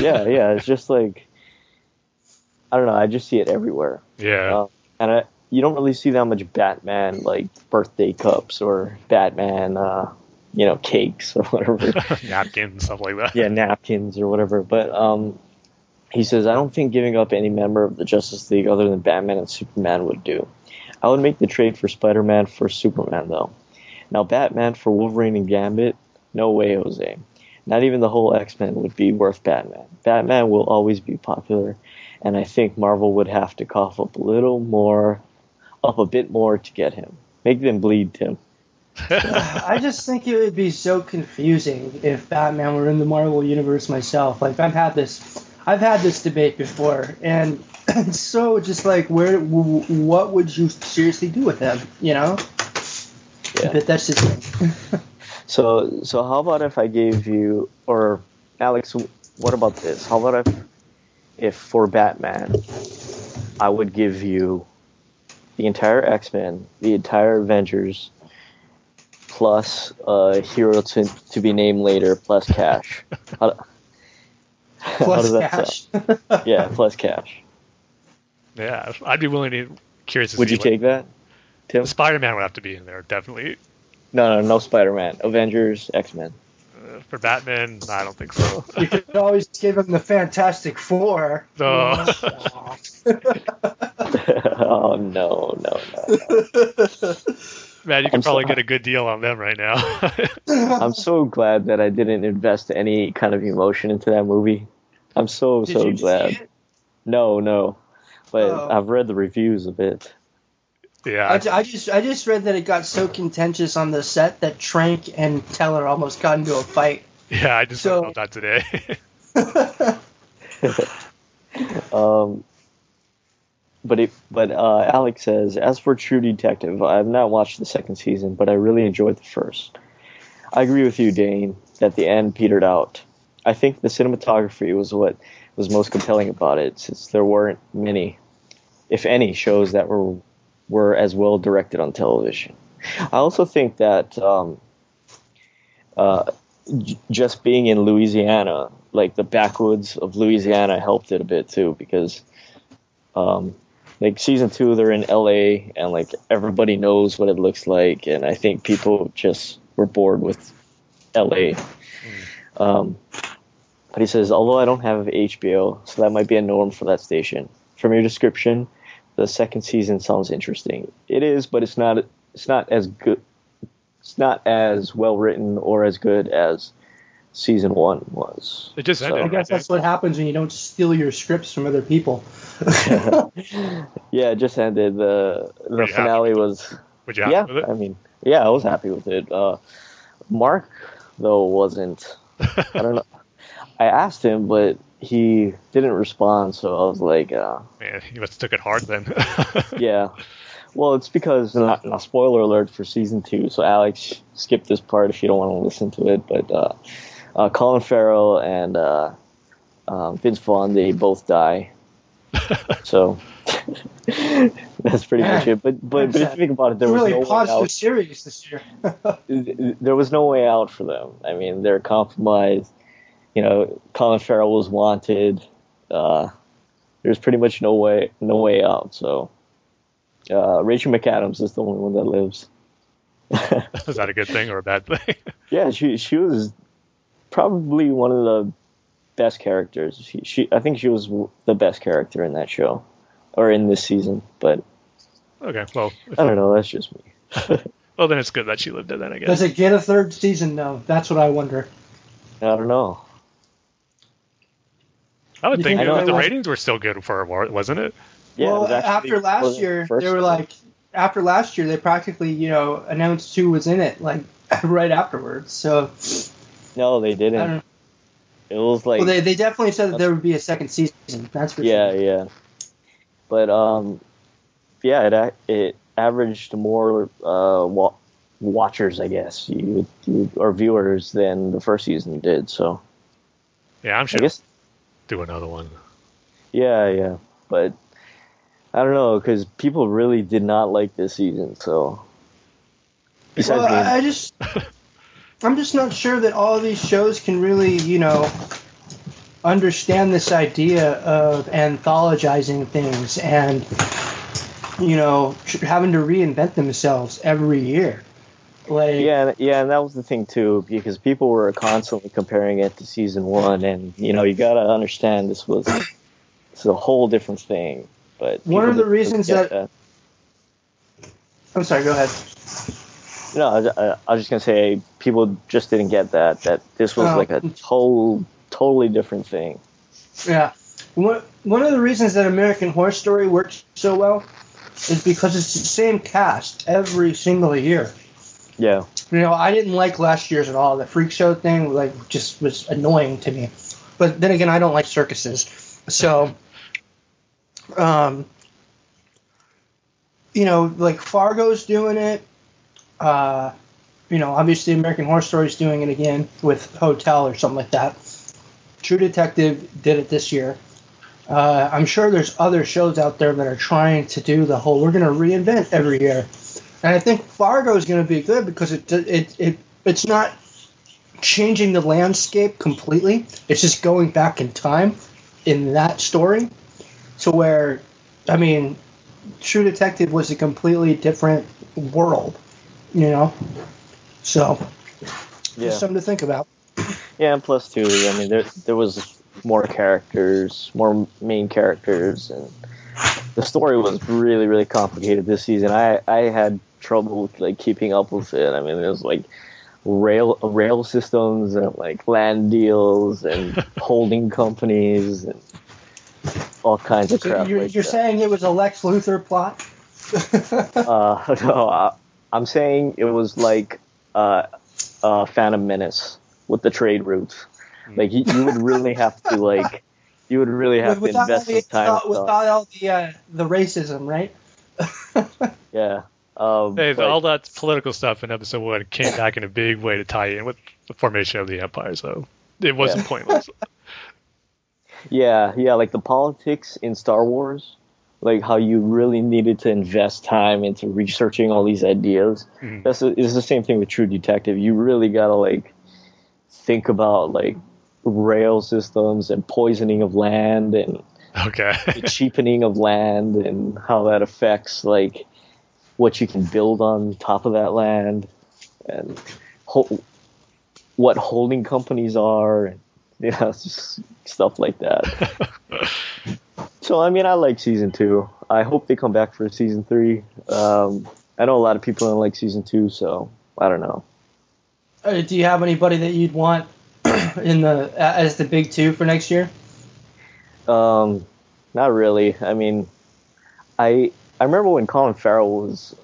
yeah, yeah, it's just like I don't know. I just see it everywhere, Yeah. uh, and I, you don't really see that much Batman like birthday cups or Batman, uh, you know, cakes or whatever. Napkins, stuff like that. yeah, napkins or whatever. But um, he says, I don't think giving up any member of the Justice League other than Batman and Superman would do. I would make the trade for Spider Man for Superman, though. Now, Batman for Wolverine and Gambit? No way, Jose. Not even the whole X Men would be worth Batman. Batman will always be popular, and I think Marvel would have to cough up a little more, up a bit more to get him. Make them bleed, Tim. I just think it would be so confusing if Batman were in the Marvel universe myself. Like I've had this, I've had this debate before, and it's so just like where, what would you seriously do with him? You know? Yeah. But that's just me. So, so how about if I gave you, or Alex, what about this? How about if, if for Batman, I would give you the entire X Men, the entire Avengers, plus a hero to, to be named later, plus cash. How, how Plus does that cash. sound? Yeah, plus cash. Yeah. I'd be willing to curious to Would you what- take that, Tim? Spider Man would have to be in there, definitely. No, no, no Spider Man. Avengers, X Men. Uh, for Batman, I don't think so. you could always give him the Fantastic Four. No. oh no, no, no. Man, you I'm can probably so- get a good deal on them right now. I'm so glad that I didn't invest any kind of emotion into that movie. I'm so Did so you see glad. it? No, no, but Oh. I've read the reviews a bit. yeah. I, I just I just read that it got so contentious on the set that Trank and Teller almost got into a fight. yeah, I just So- learned about that today. Um, but it, but uh, Alex says, as for True Detective, I have not watched the second season, but I really enjoyed the first. I agree with you, Dane, that the end petered out. I think the cinematography was what was most compelling about it, since there weren't many, if any, shows that were were as well directed on television. I also think that um, uh, j- just being in Louisiana, like the backwoods of Louisiana, helped it a bit too because, um, like season two, they're in L.A. and like everybody knows what it looks like, and I think people just were bored with L.A. Um, but he says, although I don't have HBO, so that might be a norm for that station. From your description, the second season sounds interesting. It is, but it's not. It's not as good. It's not as well written or as good as season one was. it just So- ended. I guess that's what happens when you don't steal your scripts from other people. Yeah, it just ended. The the Were you happy finale was. Would you happy Yeah, with it? I mean, yeah, I was happy with it. Uh, Mark though wasn't. I don't know. I asked him, but he didn't respond. So I was like, uh, Man, you must have took it hard then. yeah. Well, it's because not, not spoiler alert for season two. So Alex, skip this part if you don't want to listen to it. But uh, uh, Colin Farrell and uh, um, Vince Vaughn, they both die. so that's pretty much it. But but, but if you think about it, there was really no way paused the out. series this year. There was no way out for them. I mean, they're compromised. You know, Colin Farrell was wanted. Uh, there's pretty much no way no way out. So uh, Rachel McAdams is the only one that lives. Is that a good thing or a bad thing? Yeah, she she was probably one of the best characters. She, she I think she was the best character in that show or in this season. But okay, well, I don't know. That's just me. well then it's good that she lived it then, I guess. Does it get a third season though? That's what I wonder. I don't know. I would You think think I know- the I- ratings were still good for a war, wasn't it? Yeah, it well, was actually- after last year, first they were season? like, after last year, they practically, you know, announced who was in it, like right afterwards. So no, they didn't. It was like Well, they, they definitely said that there would be a second season. That's for yeah, sure. yeah. But um, yeah, it it averaged more uh wa- watchers, I guess, you, you or viewers than the first season did. So Yeah, I'm I sure guess do another one. yeah, yeah. But I don't know because people really did not like this season. So besides Well, me, I I just, I'm just not sure that all of these shows can really, you know, understand this idea of anthologizing things and, you know, having to reinvent themselves every year. Like, yeah, and- yeah, and that was the thing too because people were constantly comparing it to season one, and you know you gotta understand this was it's a whole different thing. But One of the reasons get that- I'm sorry. Go ahead. No, I, I- I was just gonna say people just didn't get that. That this was Oh. like a whole, totally different thing. Yeah. One, one of the reasons that American Horror Story works so well is because it's the same cast every single year. Yeah, You know, I didn't like last year's at all. The freak show thing, like, just was annoying to me. But then again, I don't like circuses, so, um, you know, like Fargo's doing it. Uh, you know, obviously American Horror Story's doing it again with Hotel or something like that. True Detective did it this year. Uh, I'm sure there's other shows out there that are trying to do the whole. We're going to reinvent every year. And I think Fargo is going to be good because it it it it's not changing the landscape completely. It's just going back in time in that story to where, I mean, True Detective was a completely different world, you know. So, yeah, just something to think about. yeah. And plus too, I mean, there there was more characters, more main characters, and the story was really, really complicated this season. I I had trouble with like keeping up with it. I mean, it was like rail rail systems and like land deals and holding companies and all kinds of So crap. you're, like you're that. saying it was a Lex Luthor plot? Uh, no, I, I'm saying it was like uh, uh, Phantom Menace with the trade routes. Like you, you would really have to like, you would really have to without all invest the, some time. without, with without all the uh, the racism, right? Yeah. Um, Hey, but- all that political stuff in episode one came back in a big way to tie in with the formation of the empire, so it wasn't Yeah. pointless. Yeah, yeah, like the politics in Star Wars, like how you really needed to invest time into researching all these ideas. Mhm. That's the, it's the same thing with True Detective. You really gotta like think about like rail systems and poisoning of land and Okay. the cheapening of land and how that affects like what you can build on top of that land and ho- what holding companies are and you know stuff like that so i mean i like season two i hope they come back for season three um, i know a lot of people don't like season two so i don't know Uh, do you have anybody that you'd want in the as the big two for next year? Um, not really. I mean, I I remember when Colin Farrell was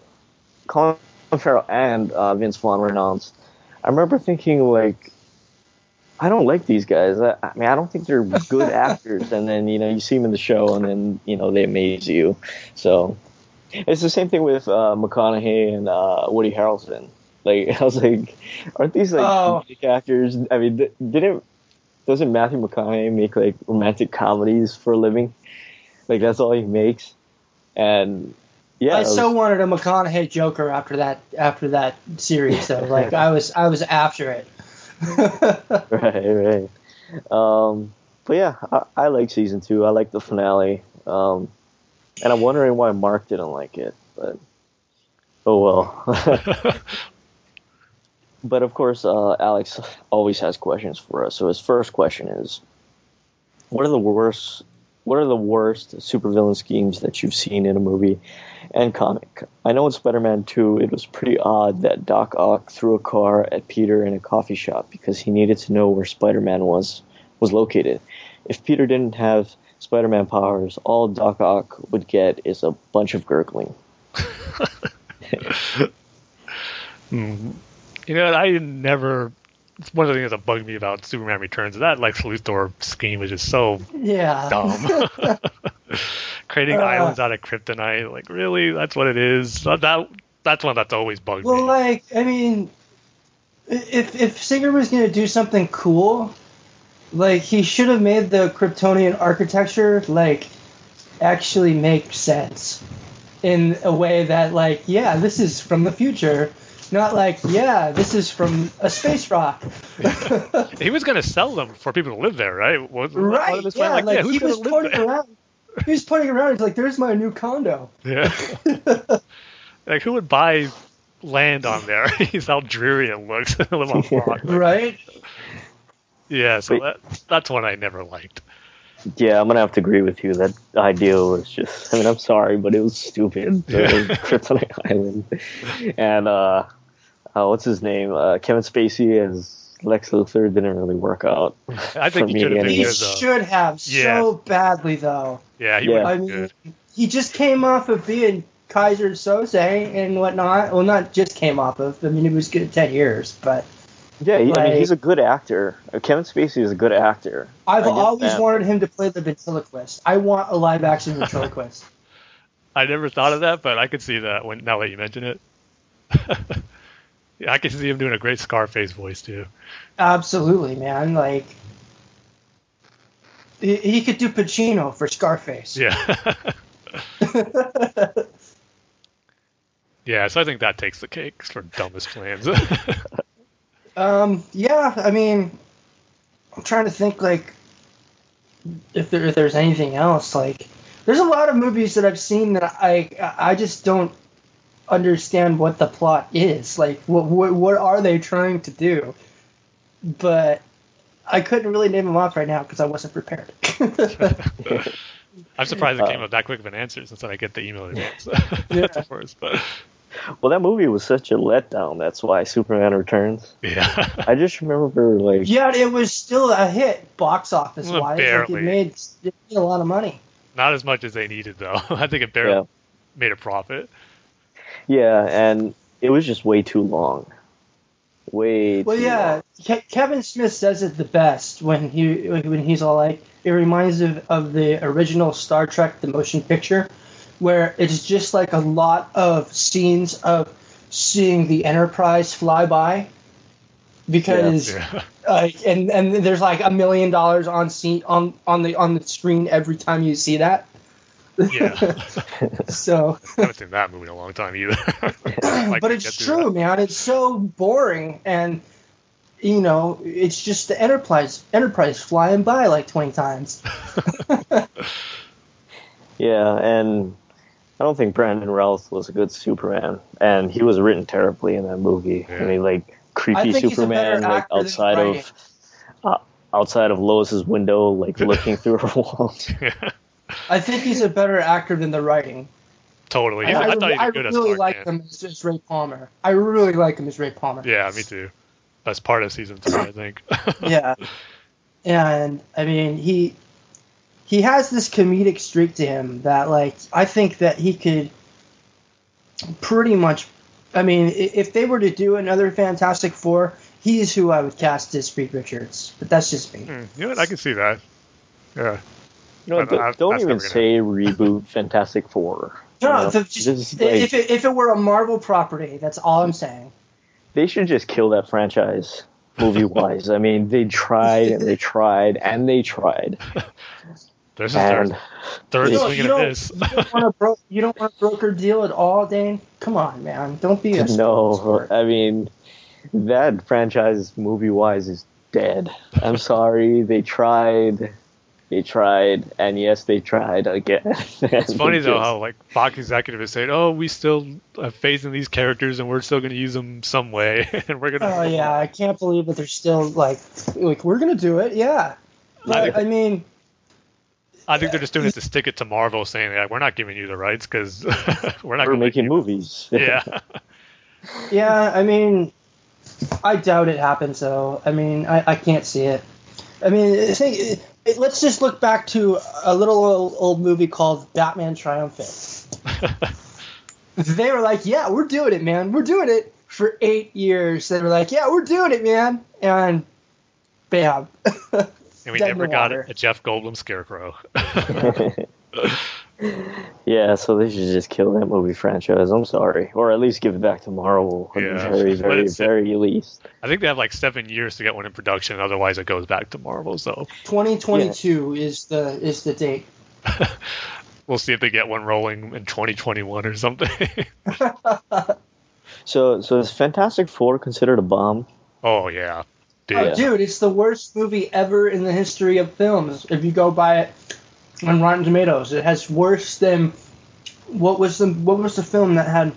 Colin Farrell and uh, Vince Vaughn were announced. I remember thinking like, I don't like these guys. I, I mean, I don't think they're good actors. And then you know you see them in the show, and then you know they amaze you. So it's the same thing with uh, McConaughey and uh, Woody Harrelson. Like I was like, aren't these like Oh. actors? I mean, th- didn't doesn't Matthew McConaughey make like romantic comedies for a living? Like that's all he makes. And yeah, I was- so wanted a McConaughey Joker after that after that series though. Like I was I was after it. right, right. Um, but yeah, I, I like season two. I like the finale. Um, and I'm wondering why Mark didn't like it, but oh well. but of course, uh, Alex always has questions for us. So his first question is, what are the worst? What are the worst supervillain schemes that you've seen in a movie and comic? I know in Spider-Man 2, it was pretty odd that Doc Ock threw a car at Peter in a coffee shop because he needed to know where Spider-Man was was located. If Peter didn't have Spider-Man powers, all Doc Ock would get is a bunch of gurgling. Mm. You know, I never. It's one of the things that bugged me about Superman Returns. That Lex Luthor scheme is just so yeah. dumb. Creating Uh. islands out of kryptonite, like really, that's what it is. That, that that's one that's always bugged Well, me. like I mean, if if Singer was gonna do something cool, like he should have made the Kryptonian architecture like actually make sense in a way that like yeah this is from the future not like yeah this is from a space rock He was gonna sell them for people to live there, right? Was, right was yeah like, like, yeah, he was live pointing there? around he was pointing around he's like there's my new condo Yeah. like who would buy land on there? He's how dreary it looks. live on rock. right Yeah, so But- that that's one I never liked. Yeah, I'm gonna have to agree with you. That idea was just. I mean, I'm sorry, but it was stupid. The Yeah. Kryptonite Island, and uh, uh, what's his name? Uh, Kevin Spacey as Lex Luthor didn't really work out. I think For he should me, have he should have Yeah. so badly though Yeah, he Yeah. I mean, good. he just came off of being Keyser Söze and whatnot. Well, not just came off of. I mean, it was good ten years, but Yeah, he, I mean, he's a good actor. Uh, Kevin Spacey is a good actor. I've always that. wanted him to play the ventriloquist. I want a live action ventriloquist. I never thought of that, but I could see that when now that you mention it. yeah, I could see him doing a great Scarface voice too. Absolutely, man. Like he, he could do Pacino for Scarface. Yeah. yeah, so I think that takes the cake for dumbest plans. Um, yeah, I mean, I'm trying to think like if there if there's anything else. Like, there's a lot of movies that I've seen that I I just don't understand what the plot is. Like, what what, what are they trying to do? But I couldn't really name them off right now because I wasn't prepared. I'm surprised it came Uh, up that quick of an answer since I get the email in advance. Yeah. That's the first, but Well, that movie was such a letdown. That's why Superman Returns. yeah. I just remember like yeah, it was still a hit box office Well, wise. Like, it made it made a lot of money. Not as much as they needed though. I think it barely Yeah. made a profit. yeah, and it was just way too long. Way Well, too yeah, long. Ke- Kevin Smith says it the best when he when he's all like, it reminds of of the original Star Trek the motion picture, where it's just like a lot of scenes of seeing the Enterprise fly by, because Yeah. like uh, and and there's like a million dollars on scene on on the on the screen every time you see that. Yeah. So, I haven't seen that movie in a long time either. Like, but it's true, man. It's so boring, and you know, it's just the Enterprise Enterprise flying by like twenty times. Yeah, and I don't think Brandon Routh was a good Superman, and he was written terribly in that movie. I mean, like creepy think he's a better Superman, like outside of uh, outside of Lois's window, like looking through her wall. I think he's a better actor than the writing. totally. I, He's- I, I, thought he was good as really Clark like him as, as Ray Palmer. I really like him as Ray Palmer. Yeah, me too. That's part of season three, I think. yeah. And I mean, he he has this comedic streak to him that, like, I think that he could pretty much. I mean, if they were to do another Fantastic Four, he's who I would cast as Reed Richards. But that's just me. Hmm, you know what? I can see that. Yeah. You know, don't- I- don't even never gonna say reboot Fantastic Four. you No, know? the- just, Just, like, if, it, if it were a Marvel property, that's all I'm saying. they should just kill that franchise movie wise. I mean, they tried and they tried and they tried, There's a third, and third You don't- swing you of don't- this. You don't want a bro- you don't want a broker deal at all, Dane. Come on, man. Don't be a no, I mean, that franchise movie wise is dead. I'm sorry, they tried. They tried, and yes, they tried again. It's funny though how like Fox executive is saying, "Oh, we still have faith in these characters, and we're still going to use them some way, and we're going to." Oh yeah, I can't believe that they're still like like we're gonna do it. Yeah, but I mean, I think they're just doing it to stick it to Marvel, saying like, "We're not giving you the rights because we're not we're making make movies. Yeah, yeah, I mean, I doubt it happens though. I mean, I, I can't see it. I mean, think, it, let's just look back to a little old, old movie called Batman Triumphant. They were like, "Yeah, we're doing it, man. We're doing it." For eight years, they were like, "Yeah, we're doing it, man," and bam. And we Dead in never the got water. a Jeff Goldblum Scarecrow. yeah, so they should just kill that movie franchise. I'm sorry, or at least give it back to Marvel. At the Yeah. very, very, very least. I think they have like seven years to get one in production, otherwise it goes back to Marvel. So 2022 is the is the date. we'll see if they get one rolling in 2021 or something. So, so is Fantastic Four considered a bomb? oh yeah, dude. Oh, dude, it's the worst movie ever in the history of films. If you go by it on Rotten Tomatoes, it has worse than what was the what was the film that had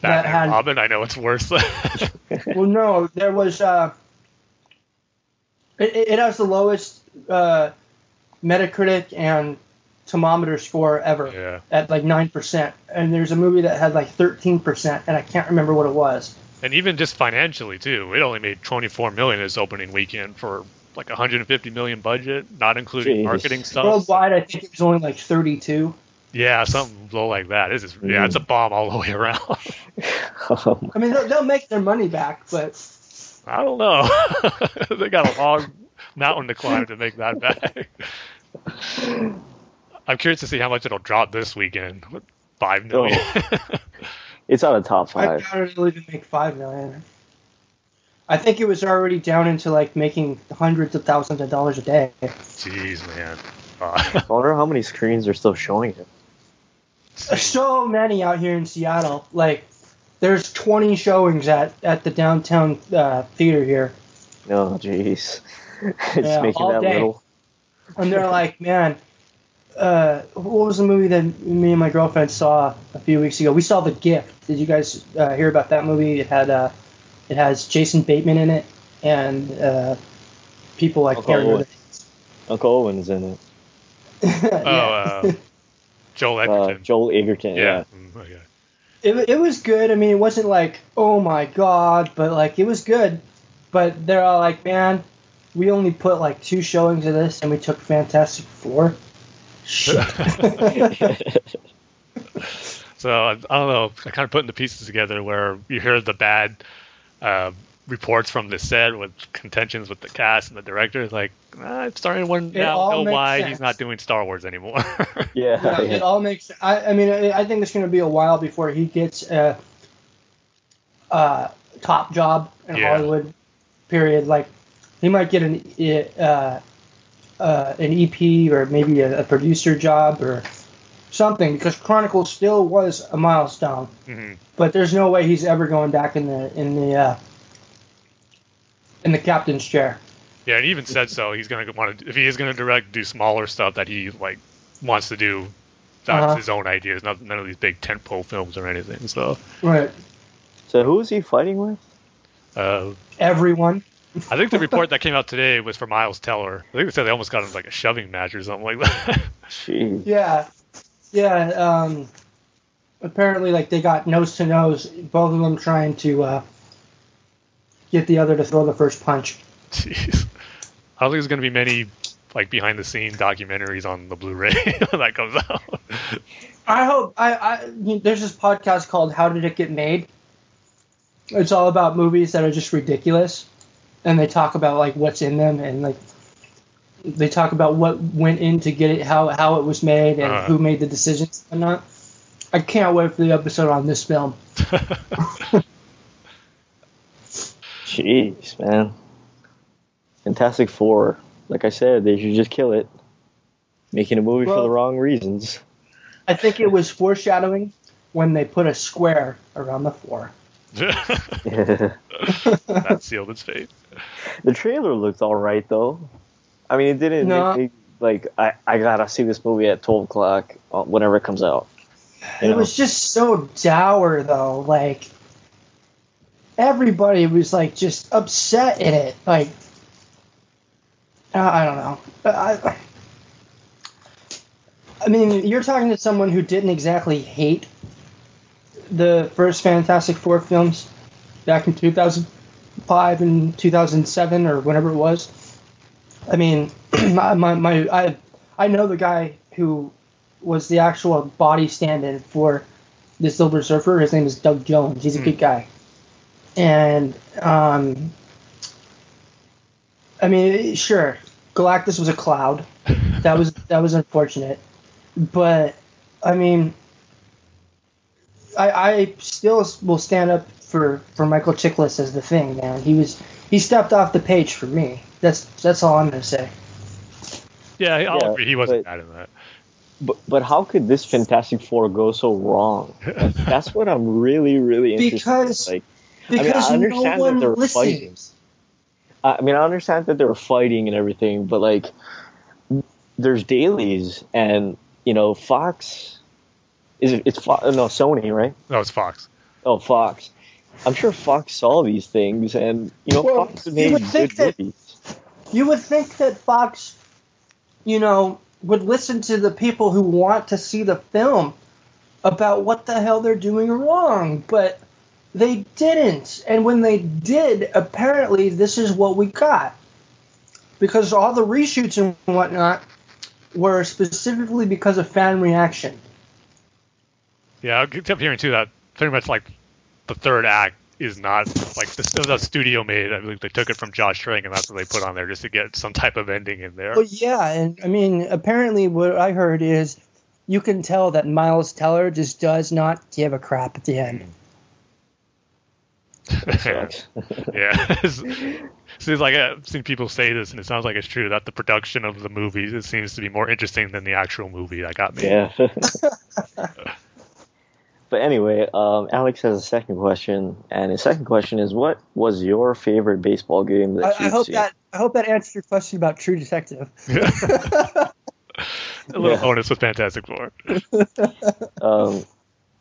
that Batman had Robin. I know it's worse. well no there was uh it, it has the lowest uh Metacritic and Tomatometer score ever yeah. at like nine percent, and there's a movie that had like thirteen percent, and I can't remember what it was. And even just financially too, it only made 24 million its opening weekend for like 150 million budget, not including Jeez. marketing stuff. Worldwide, I think it was only like thirty-two. Yeah, something low like that. This is yeah, it's a bomb all the way around. Um, I mean, they'll, they'll make their money back, but I don't know. they got a long mountain to climb to make that back. I'm curious to see how much it'll drop this weekend. What, Five million. It's on a top five. I five. doubt it'll even make five million. I think it was already down into like making hundreds of thousands of dollars a day. Jeez, man. Uh, I wonder how many screens are still showing it. There's so many out here in Seattle. Like, there's 20 showings at at the downtown uh, theater here, Oh, jeez. it's Yeah, making all that day. little. and they're like, man. Uh, what was the movie that me and my girlfriend saw a few weeks ago? We saw The Gift. Did you guys uh, hear about that movie? It had uh, it has Jason Bateman in it and uh, people I Uncle can't remember. Owen. Uncle Owen's in it. the- oh, uh, Joel Uh, Edgerton. Joel Edgerton. yeah. Yeah. Mm, okay. it, it was good. I mean, it wasn't like, oh my god, but like it was good. But they're all like, man, we only put like two showings of this, and we took Fantastic Four. Shit. So I, I don't know. I kind of putting the pieces together where you hear the bad uh, reports from the set with contentions with the cast and the director. It's like ah, I'm starting to wonder now know why sense. he's not doing Star Wars anymore. yeah. yeah, yeah. it all makes. I, I mean, I, I think it's going to be a while before he gets a, a top job in Yeah. Hollywood. Period. Like, he might get an uh, uh, an EP or maybe a, a producer job or something because Chronicles still was a milestone. Mhm. But there's no way he's ever going back in the in the uh, in the captain's chair. Yeah, and he even said so. He's gonna want to if he is gonna direct, do smaller stuff that he like wants to do. That's Uh-huh. his own ideas, not none of these big tentpole films or anything. So, Right. So who is he fighting with? uh, Everyone. I think the report that came out today was for Miles Teller. I think they said they almost got him like a shoving match or something like that. Jeez. Yeah, yeah. Um, apparently, like they got nose to nose, both of them trying to uh, get the other to throw the first punch. Jeez. I don't think there's gonna be many like behind the scene documentaries on the Blu-ray when that comes out. I hope. I, I you- there's this podcast called "How Did It Get Made." It's all about movies that are just ridiculous, and they talk about like what's in them and like they talk about what went in to get it, how how it was made, and Uh-huh. who made the decisions and not. I can't wait for the episode on this film. Jeez, man. Fantastic Four. Like I said, they should just kill it. Making a movie for the wrong reasons. I think it was foreshadowing when they put a square around the four. the that sealed its fate. The trailer looked all right though. I mean, it didn't No. make me like I, I gotta see this movie at twelve o'clock uh, whenever it comes out. It know? was just so dour though. Like everybody was like just upset in it. Like uh, I don't know. I, I mean, you're talking to someone who didn't exactly hate the first Fantastic Four films back in 2005 and 2007 or whenever it was. I mean, my, my, my I I know the guy who was the actual body stand-in for the Silver Surfer. His name is Doug Jones. He's a good guy, and um, I mean, sure, Galactus was a cloud. That was that was unfortunate, but I mean, I I still will stand up for for Michael Chiklis as the Thing. Man, he was he stepped off the page for me. That's that's all I'm gonna say. Yeah, I'll Yeah, agree. He wasn't but- bad in that. but but how could this Fantastic Four go so wrong? That's what I'm really really interested. Because- in. Like, Because I no understand that one they're listens. I mean, I understand that they were fighting and everything, but like, there's dailies, and you know, Fox is it, it's Fo- no Sony, right? No, it's Fox. Oh, Fox. I'm sure Fox saw these things, and you know, Well, Fox you made would good that- movies. You would think that Fox, you know, would listen to the people who want to see the film about what the hell they're doing wrong, but they didn't. And when they did, apparently this is what we got. Because all the reshoots and whatnot were specifically because of fan reaction. Yeah, I kept hearing too that pretty much like the third act is not like this it was a studio made. I believe they took it from Josh Trank, and that's what they put on there just to get some type of ending in there. Well, yeah, and I mean, apparently what I heard is you can tell that Miles Teller just does not give a crap at the end. yeah, yeah. seems like I've seen people say this, and it sounds like it's true that the production of the movies it seems to be more interesting than the actual movie that got me. Yeah. but anyway, um, Alex has a second question, and his second question is, "What was your favorite baseball game that I, you've I hope seen?" that I hope that answers your question about True Detective. a little Yeah. bonus with Fantastic Four. Um,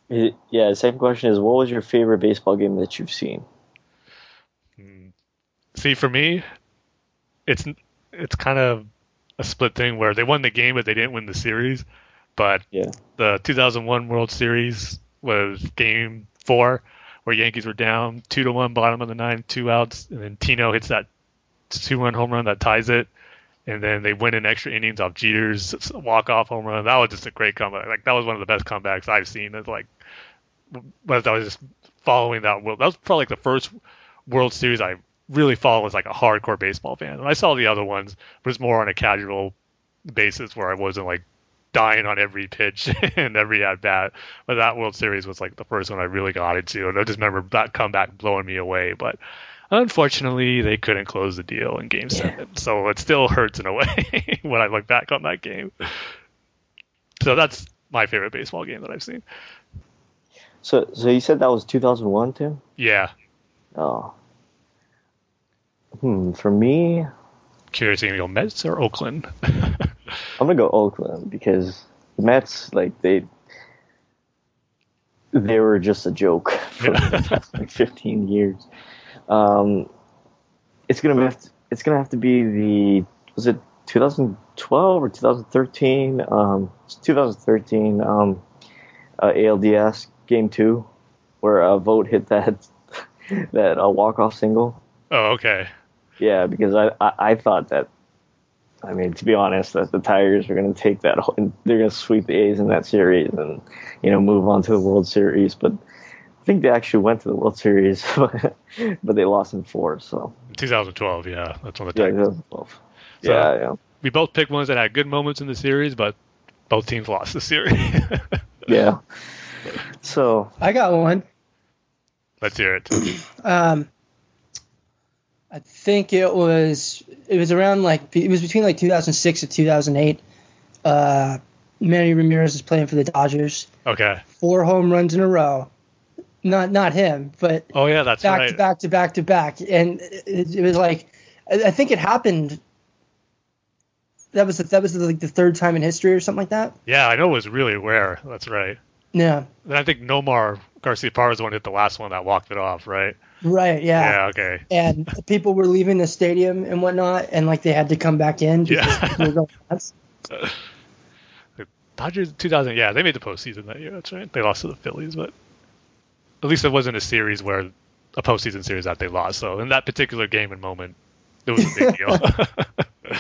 it- yeah, the second question is, "What was your favorite baseball game that you've seen?" See, for me, it's it's kind of a split thing where they won the game, but they didn't win the series. But Yeah. the 2001 World Series was Game Four, where Yankees were down two to one, bottom of the ninth, two outs, and then Tino hits that two-run home run that ties it, and then they win in extra innings off Jeter's walk-off home run. That was just a great comeback. Like that was one of the best comebacks I've seen. It's like, but I was just following that world. That was probably like the first World Series I really followed as like a hardcore baseball fan. And I saw the other ones, but it's more on a casual basis where I wasn't like dying on every pitch and every at bat. But that World Series was like the first one I really got into, and I just remember that comeback blowing me away. But unfortunately, they couldn't close the deal in Game Seven, so it still hurts in a way when I look back on that game. So that's my favorite baseball game that I've seen. So, so you said that was 2001, Tim? Yeah, Oh. Hmm. For me, curious, you gonna go Mets or Oakland? I'm gonna go Oakland because the Mets, like they, they were just a joke for the past, like 15 years. Um, it's gonna have to, it's gonna have to be the was it 2012 or 2013? Um, it's 2013. Um, uh, ALDS game two, where uh, Vogt hit that that uh, walk off single. oh, okay. Yeah, because I, I, I thought that, I mean, to be honest, that the Tigers are going to take that, whole- and they're going to sweep the A's in that series and, you know, move on to the World Series. But I think they actually went to the World Series, but they lost in four. So, 2012, yeah, that's when the yeah, Tigers. 2012. So- yeah, yeah. We both picked ones that had good moments in the series, but both teams lost the series. Yeah. So, I got one. Let's hear it. Um, I think it was it was around like it was between like 2006 and 2008. Uh, Manny Ramirez is playing for the Dodgers. Okay. Four home runs in a row. Not not him, but Oh yeah, that's back right. to back to back to back, and it, it was like I, I think it happened. That was the, that was the, like the third time in history or something like that. Yeah, I know it was really rare. That's right. Yeah, And I think Nomar Garciaparra was the one who hit the last one that walked it off, right? Right. Yeah. Yeah. Okay. And people were leaving the stadium and whatnot, and like they had to come back in because Yeah. people were going nuts. Dodgers 2000. Yeah, they made the postseason that year. That's right. They lost to the Phillies, but at least it wasn't a series where a postseason series that they lost. So in that particular game and moment, it was a big deal.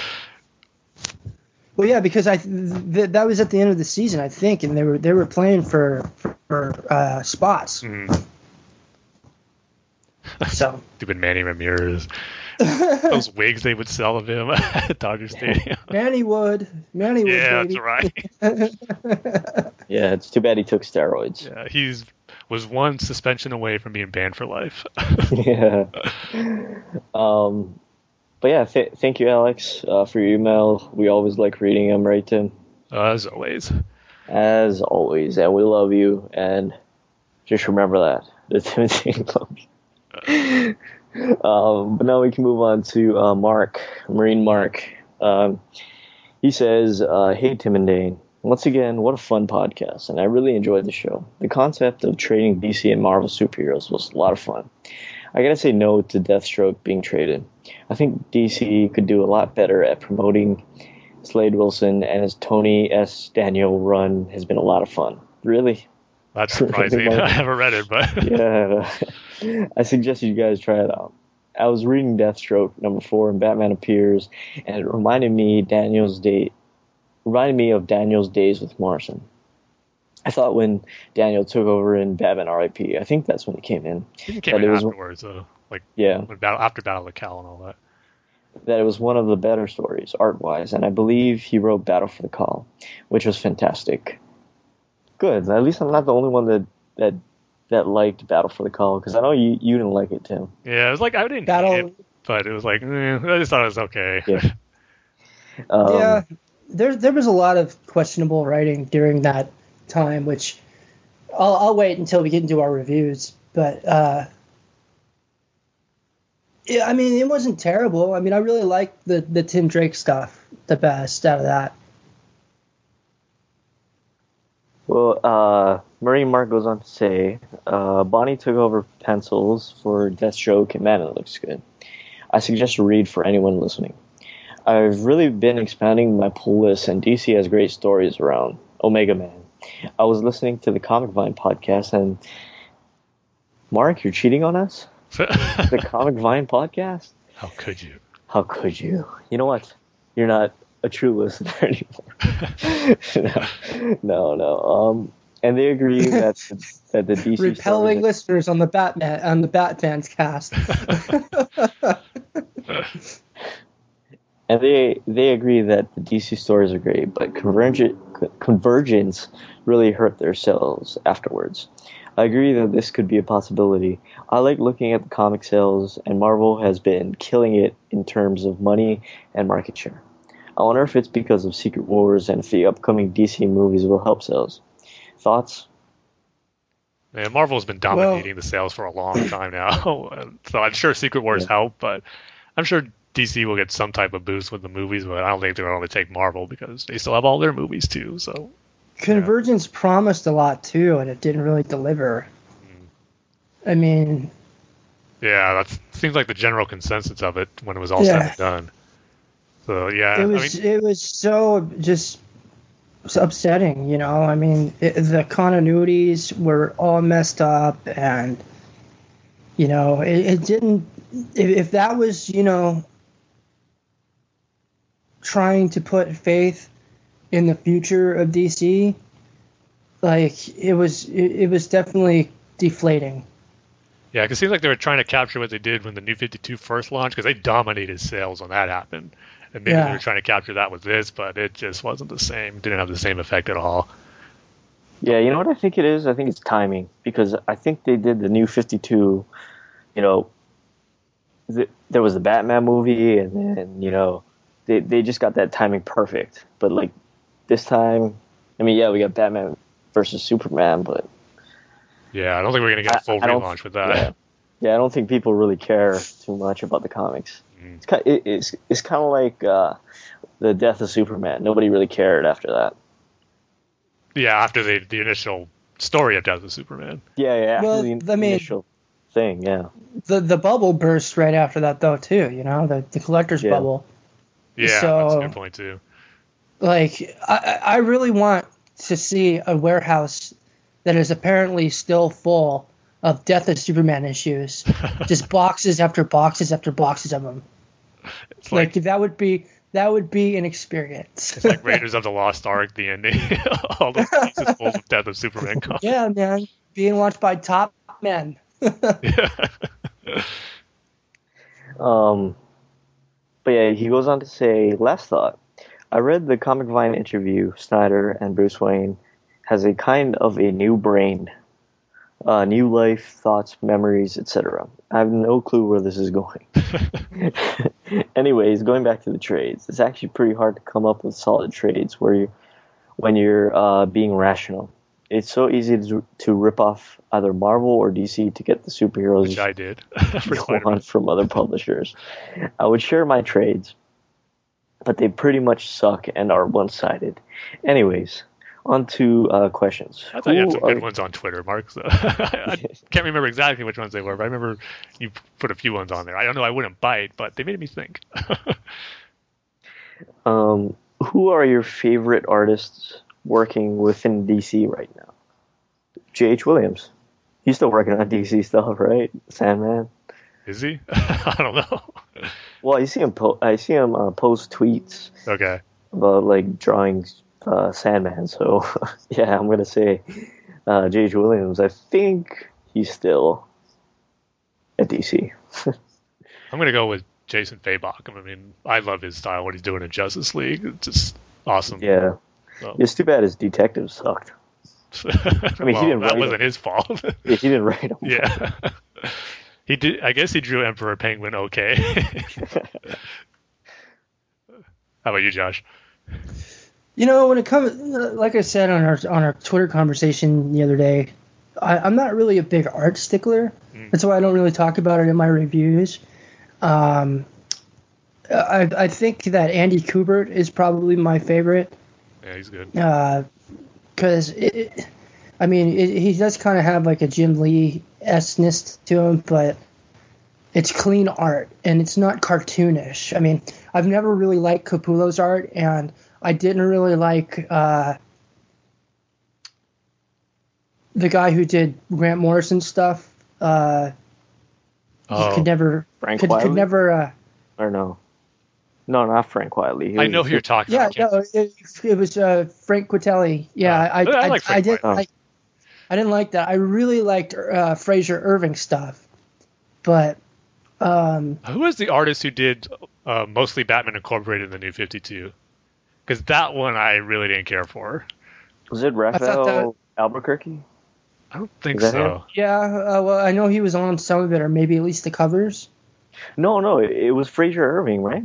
Well, yeah, because I th- that was at the end of the season, I think, and they were they were playing for for uh, spots. Mhm. So Stupid Manny Ramirez. Those wigs they would sell of him at Dodger Stadium. Manny would. Manny would. yeah, baby. that's right. yeah, it's too bad he took steroids. Yeah, he's was one suspension away from being banned for life. yeah. Um, but yeah, th- thank you, Alex, uh, for your email. We always like reading them, right, Tim? As always. as always, and we love you. And just remember that the Timothy love you. Um, but now we can move on to uh, Mark, Marine Mark. Um, he says, uh, "Hey Tim and Dane, once again, what a fun podcast, and I really enjoyed the show. The concept of trading DC and Marvel superheroes was a lot of fun. I gotta say no to Deathstroke being traded. I think DC could do a lot better at promoting Slade Wilson, and his Tony S. Daniel run has been a lot of fun. Really? That's surprising. I haven't read it, but yeah, I suggest you guys try it out. I was reading Deathstroke number four, and Batman appears, and it reminded me Daniel's date, reminded me of Daniel's days with Morrison. I thought when Daniel took over in Batman R.I.P. I think that's when he came in. He came in afterwards, though. Like yeah, battle, after Battle of Cowl and all that. That it was one of the better stories art wise, and I believe he wrote Battle for the Cowl, which was fantastic. Good. At least I'm not the only one that that that liked Battle for the Cowl because I know you you didn't like it, Tim. Yeah, it was like I didn't Battle, it, but it was like eh, I just thought it was okay. Yeah. Um, yeah, there there was a lot of questionable writing during that time, which I'll, I'll wait until we get into our reviews. But uh, yeah, I mean, it wasn't terrible. I mean, I really liked the the Tim Drake stuff the best out of that. Well, uh, Murray Mark goes on to say, uh, Bonnie took over pencils for Deathstroke, and man, it looks good. I suggest a read for anyone listening. I've really been expanding my pull list, and DC has great stories around Omega Man. I was listening to the Comic Vine podcast, and Mark, you're cheating on us? the Comic Vine podcast? How could you? How could you? You know what? You're not a true listener anymore. no, no, no. Um, and they agree that the, that the DC repelling listeners on the Batman on the Batman's cast. and they they agree that the DC stories are great, but convergence convergence really hurt their sales afterwards. I agree that this could be a possibility. I like looking at the comic sales, and Marvel has been killing it in terms of money and market share. I wonder if it's because of Secret Wars and if the upcoming DC movies will help sales. Thoughts? Yeah, Marvel's been dominating well, the sales for a long time now, so I'm sure Secret Wars yeah. help, but I'm sure DC will get some type of boost with the movies, but I don't think they're going to take Marvel because they still have all their movies too. So Convergence yeah. promised a lot too, and it didn't really deliver. Mm. I mean, yeah, that seems like the general consensus of it when it was all yeah. said and done. So yeah, it was I mean, it was so just upsetting, you know. I mean, it, the continuities were all messed up, and you know, it, it didn't. If, if that was, you know, trying to put faith in the future of DC, like it was, it, it was definitely deflating. Yeah, because it seems like they were trying to capture what they did when the New 52 first launched, because they dominated sales when that happened. And maybe yeah. they were trying to capture that with this, but it just wasn't the same. Didn't have the same effect at all. Yeah, you know what I think it is? I think it's timing because I think they did the New 52. You know, the, there was the Batman movie, and then you know, they they just got that timing perfect. But like this time, I mean, yeah, we got Batman versus Superman, but yeah, I don't think we're gonna get a full I, relaunch with that. Yeah. yeah, I don't think people really care too much about the comics. Mm. It's kind, it, it's it's kind of like uh, the death of Superman. Nobody really cared after that. Yeah, after the the initial story of Death of Superman. Yeah, yeah. After well, the, the initial thing, yeah. The the bubble burst right after that though too. You know the the collector's yeah. bubble. Yeah, so, that's a good point too. Like I I really want to see a warehouse that is apparently still full of Death of Superman issues, just boxes after boxes after boxes of them. It's like, like that would be that would be an experience. it's like Raiders of the Lost Ark, the ending. All those pieces full of Death of Superman comics. Yeah, man. Being watched by top men. yeah. um, but yeah, he goes on to say, last thought. I read the Comic Vine interview. Snyder and Bruce Wayne has a kind of a new brain uh, new life, thoughts, memories, etc. I have no clue where this is going. Anyways, going back to the trades, it's actually pretty hard to come up with solid trades where you when you're uh, being rational. It's so easy to, to rip off either Marvel or DC to get the superheroes Which I did. you want from other publishers. I would share my trades, but they pretty much suck and are one sided. Anyways, on to uh, questions. I thought you had Who some good are- ones on Twitter, Mark. So I can't remember exactly which ones they were, but I remember you put a few ones on there. I don't know. I wouldn't bite, but they made me think. Um, who are your favorite artists working within DC right now? J.H. Williams. He's still working on DC stuff, right? Sandman. Is he? I don't know. Well, I see him. Po- I see him uh, post tweets Okay. about like drawing uh, Sandman. So yeah, I'm gonna say uh, J.H. Williams. I think he's still at DC. I'm gonna go with Jason Fabok. I mean, I love his style. What he's doing in Justice League, it's just awesome. Yeah. So- It's too bad his detective sucked. I mean, he didn't that wasn't it. his fault. Yeah, he didn't write him. yeah. he did. I guess he drew Emperor Penguin okay. How about you, Josh? You know, when it comes, like I said on our on our Twitter conversation the other day, I, I'm not really a big art stickler. That's why I don't really talk about it in my reviews. Um, I I think that Andy Kubert is probably my favorite Yeah, he's good. because it- I mean, it, he does kind of have like a Jim Lee esseness to him, but it's clean art and it's not cartoonish. I mean, I've never really liked Capullo's art, and I didn't really like uh, the guy who did Grant Morrison stuff. Uh, Oh, could never, Frank could, Wiley? could never. Uh, Or no? No, not Frank Wiley. He I know who you're talking yeah, about. I can't- no, it, it was uh, Frank Quitely. Yeah, Oh. I, I I, like I, Frank did. White. I, I didn't like that. I really liked uh, Frazer Irving stuff, but um, Who was the artist who did uh, mostly Batman Incorporated in the New 52? Because that one I really didn't care for. Was it thought Rafael Albuquerque? I don't think Is that so. yeah, uh, well, I know he was on some of it, or maybe at least the covers. No, no, it, it was Frazer Irving, right?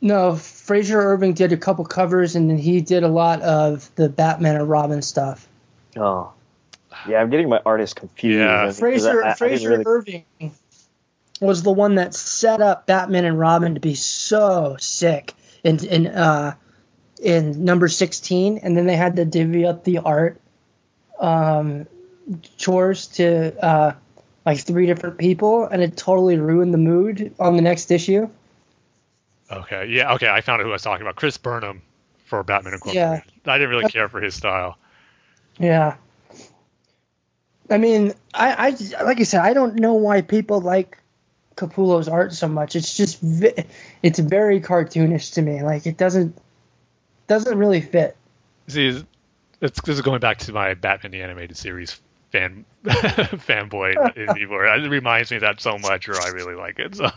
No, Frazer Irving did a couple covers, and then he did a lot of the Batman and Robin stuff. Oh, yeah. I'm getting my artists confused. Yeah. I mean, 'cause Frazer I- I Frazer really- Irving was the one that set up Batman and Robin to be so sick in in uh in number sixteen, and then they had to divvy up the art um chores to uh like three different people, and it totally ruined the mood on the next issue. Okay, yeah, okay, I found out who I was talking about. Chris Burnham for Batman Incorporated. Yeah. I didn't really care for his style. Yeah. I mean, I, I like I said, I don't know why people like Capullo's art so much. It's just it's very cartoonish to me. Like it doesn't doesn't really fit. See, it's, this is going back to my Batman the Animated Series fan fanboy in me, where it reminds me of that so much, or I really like it. So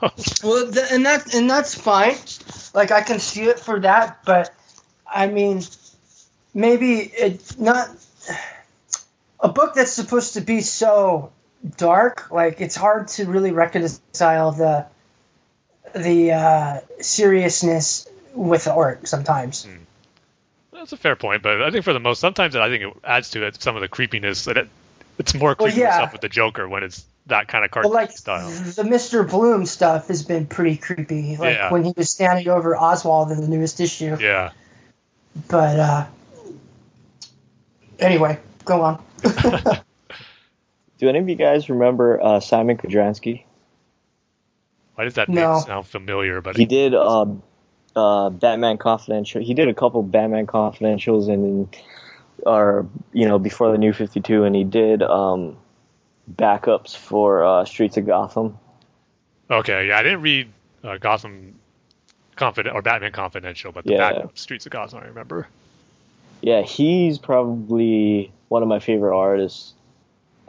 Well, th- and that and that's fine. Like I can see it for that, but I mean, maybe it's not a book that's supposed to be so dark. Like it's hard to really reconcile the the uh, seriousness with the art sometimes. that's a fair point, but I think for the most, sometimes I think it adds to it some of the creepiness. That it, it's more Well, creepy yeah. stuff with the Joker when it's that kind of cartoon like style. the Mr. Bloom stuff has been pretty creepy. Like Yeah. when he was standing over Oswald in the newest issue. Yeah. But uh, anyway, go on. Do any of you guys remember uh, Simon Kudranski? Why does that No. name sound familiar? But He did uh, uh, Batman Confidential. He did a couple Batman Confidentials and or you know before the New Fifty Two, and he did um, backups for uh, Streets of Gotham. okay, yeah, I didn't read uh, Gotham Confident or Batman Confidential, but the Yeah. backup Streets of Gotham, I remember. Yeah, he's probably one of my favorite artists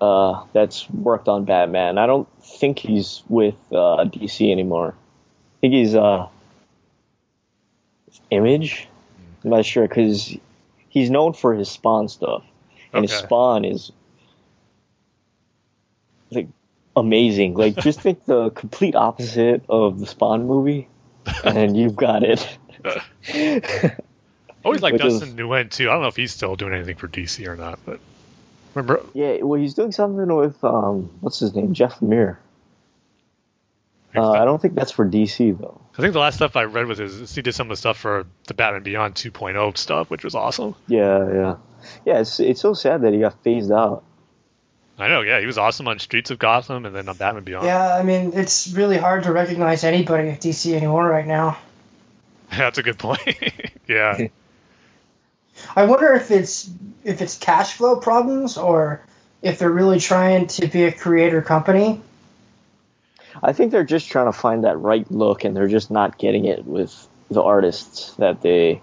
uh, that's worked on Batman. I don't think he's with uh, DC anymore. I think he's uh, Image. I'm not sure because he's known for his Spawn stuff, and his Spawn is like amazing. Like just think the complete opposite of the Spawn movie, and you've got it. Always like Which is- Dustin Nguyen too. I don't know if he's still doing anything for DC or not, but remember Yeah, well, he's doing something with um, what's his name, Jeff Lemire. Uh, I don't think that's for DC though. I think the last stuff I read was his, he did some of the stuff for the Batman Beyond 2.0 stuff, which was awesome. Yeah, yeah, yeah. It's it's so sad that he got phased out. I know, yeah, he was awesome on Streets of Gotham and then on Batman Beyond. Yeah, I mean, it's really hard to recognize anybody at DC anymore right now. That's a good point. yeah. I wonder if it's if it's cash flow problems or if they're really trying to be a creator company. I think they're just trying to find that right look, and they're just not getting it with the artists that they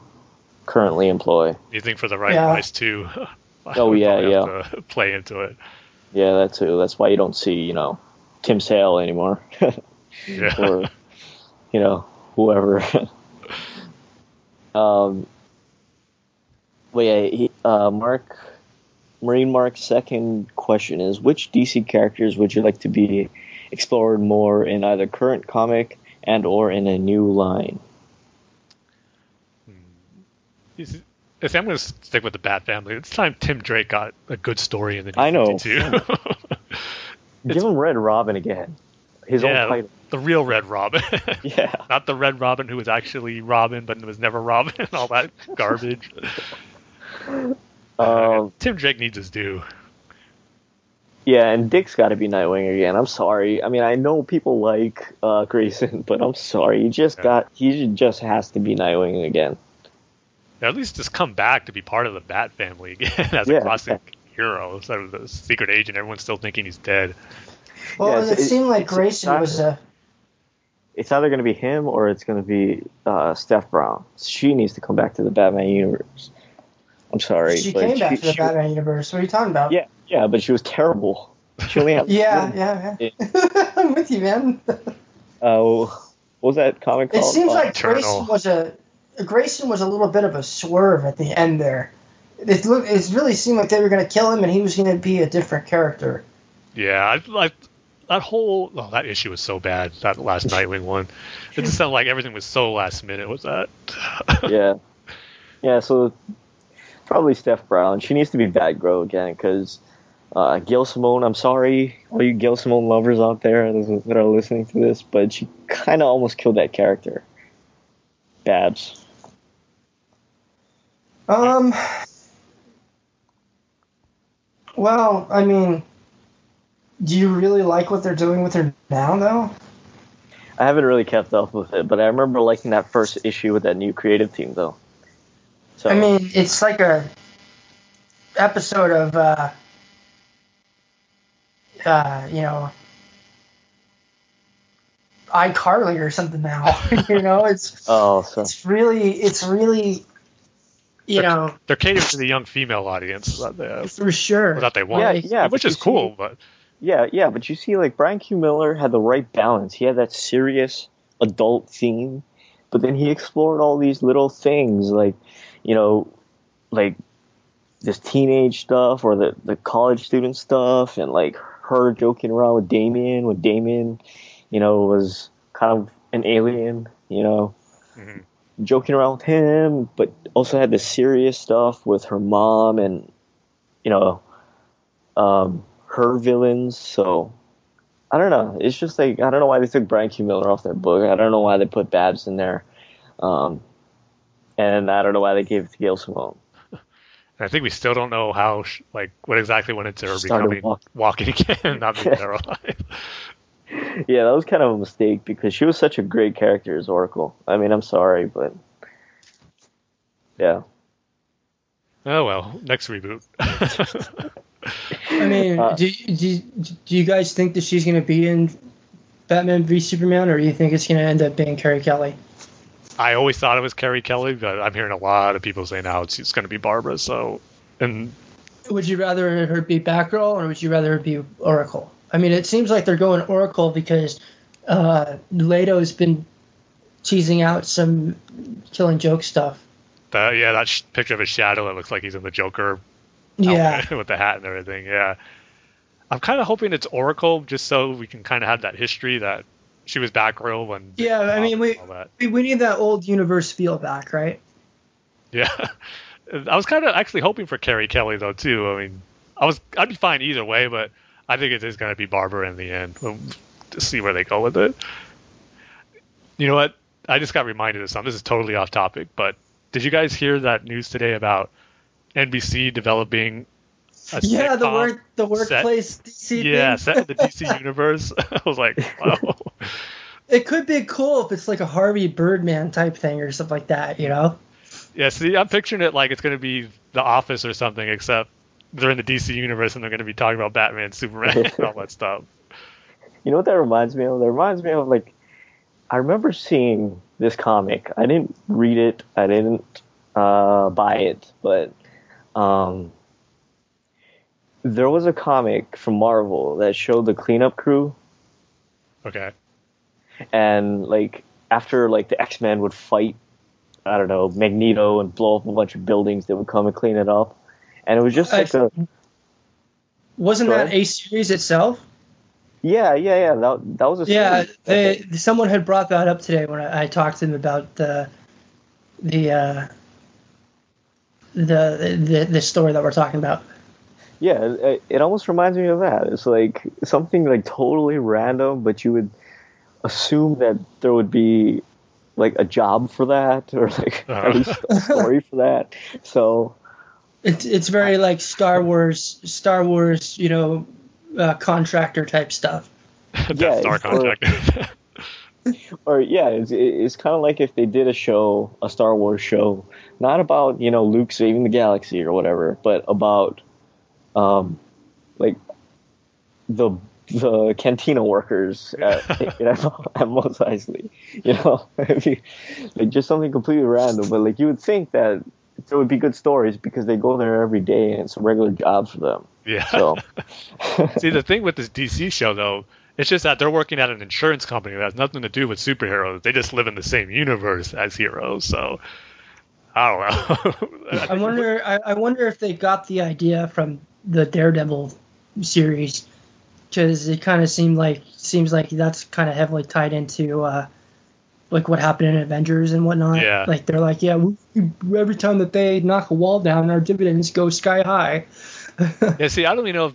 currently employ. You think for the right Yeah. price too? Oh, yeah, yeah. To play into it. Yeah, that's too. That's why you don't see, you know, Tim Sale anymore, Yeah. or you know, whoever. um. But yeah, he, uh, Mark, Marine Mark's second question is: Which DC characters would you like to be explored more in either current comic and or in a new line? He's- I think I'm going to stick with the Bat family. It's time Tim Drake got a good story in the New I know. Give him Red Robin again. His yeah, own title. the real Red Robin. Yeah. Not the Red Robin who was actually Robin but was never Robin. And all that garbage. Um, Tim Drake needs his due. Yeah, and Dick's got to be Nightwing again. I'm sorry. I mean, I know people like uh, Grayson, but I'm sorry. He just Yeah. got. He just has to be Nightwing again. At least just come back to be part of the Bat family again as Yeah. a classic hero instead of the secret agent. Everyone's still thinking he's dead. Well, Yeah, it, it's- seemed like it's- Grayson was a. It's either going to be him or it's going to be uh, Steph Brown. She needs to come back to the Batman universe. I'm sorry. She but came back to the she- Batman universe. What are you talking about? Yeah, yeah, but she was terrible. She only had. Yeah, yeah, yeah. I'm with you, man. Uh, what was that comic called? It seems Uh, like Eternal. Grayson was a Grayson was a little bit of a swerve at the end there. It looked, it really seemed like they were going to kill him, and he was going to be a different character. Yeah, I like that whole. Oh, that issue was so bad. That last Nightwing one. It just sounded like everything was so last minute. Was that? yeah, yeah. So probably Steph Brown. She needs to be Batgirl again because uh, Gail Simone. I'm sorry, all you Gail Simone lovers out there that are listening to this, but she kind of almost killed that character. Babs. Um. Well, I mean, do you really like what they're doing with her now, though? I haven't really kept up with it, but I remember liking that first issue with that new creative team, though. So I mean, it's like a episode of, uh, uh, you know, iCarly or something now. you know, it's oh, so it's really it's really, you know, They're catering to the young female audience that they, for sure. that they want, Yeah, yeah, which is you cool. see- But Yeah, yeah, but you see, like Brian Q. Miller had the right balance. He had that serious adult theme, but then he explored all these little things, like you know, like this teenage stuff or the the college student stuff, and like her joking around with Damian when Damian, you know, was kind of an alien, you know. Mhm. Joking around with him, but also had the serious stuff with her mom and, you know, um, her villains. So I don't know. It's just like I don't know why they took Brian Q. Miller off their book. I don't know why they put Babs in there, um, and I don't know why they gave it to Gail Simone. I think we still don't know how, sh- like, what exactly went into her Started becoming walk- walking again, not being there alive. Yeah, that was kind of a mistake because she was such a great character as Oracle. I mean, I'm sorry, but yeah. Oh well, next reboot. I mean, Uh, do, do do you guys think that she's going to be in Batman v Superman, or do you think it's going to end up being Carrie Kelly? I always thought it was Carrie Kelly, but I'm hearing a lot of people say now it's, it's going to be Barbara. So, and Would you rather her be Batgirl, or would you rather her be Oracle? I mean, it seems like they're going Oracle because uh, Leto's been teasing out some Killing Joke stuff. the, yeah, that sh- picture of his shadow that looks like he's in the Joker Yeah, with the hat and everything. Yeah, I'm kind of hoping it's Oracle just so we can kind of have that history that she was Batgirl when Yeah, I mean, we- we, we need that old universe feel back, right? Yeah, I was kind of actually hoping for Carrie Kelly though too. I mean, I was I'd be fine either way, but I think it is going to be Barbara in the end. We'll see where they go with it. You know what? I just got reminded of something. This is totally off topic, but did you guys hear that news today about NBC developing? A Yeah, the sitcom work the set- workplace DC Yeah, thing. set in the DC universe. I was like, wow. It could be cool if it's like a Harvey Birdman type thing or something like that, you know? Yeah, see, I'm picturing it like it's going to be The Office or something, except they're in the DC universe and they're going to be talking about Batman, Superman, and all that stuff. You know what that reminds me of? That reminds me of like I remember seeing this comic. I didn't read it. I didn't uh, buy it, but um, there was a comic from Marvel that showed the cleanup crew, Okay. and like after like the X Men would fight, I don't know Magneto and blow up a bunch of buildings, they would come and clean it up, and it was just like a Wasn't Go that a series itself? yeah yeah yeah that that was a Yeah, series. they, someone had brought that up today when I, I talked to them about the the uh, the, the the story that we're talking about. Yeah, it, it almost reminds me of that. It's like something like totally random, but you would assume that there would be like a job for that or like Uh-huh. at least a story for that. So It's it's very like Star Wars Star Wars you know uh, contractor type stuff. That Yeah, Star it's for- Contract. or yeah, it's, it's kind of like if they did a show, a Star Wars show, not about you know Luke saving the galaxy or whatever, but about um like the the cantina workers at, you know, at Mos Eisley. You know, you- like just something completely random, but like you would think that there would be good stories because they go there every day and it's a regular job for them. yeah. So See, the thing with this DC show, though, it's just that they're working at an insurance company that has nothing to do with superheroes. They just live in the same universe as heroes. So, I don't know. I wonder I, I wonder if they got the idea from the Daredevil series because it kind of seemed like seems like that's kind of heavily tied into uh, like what happened in Avengers and whatnot. Yeah. Like they're like, yeah, we, we- every time that they knock a wall down, our dividends go sky high. Yeah, see, I don't even know if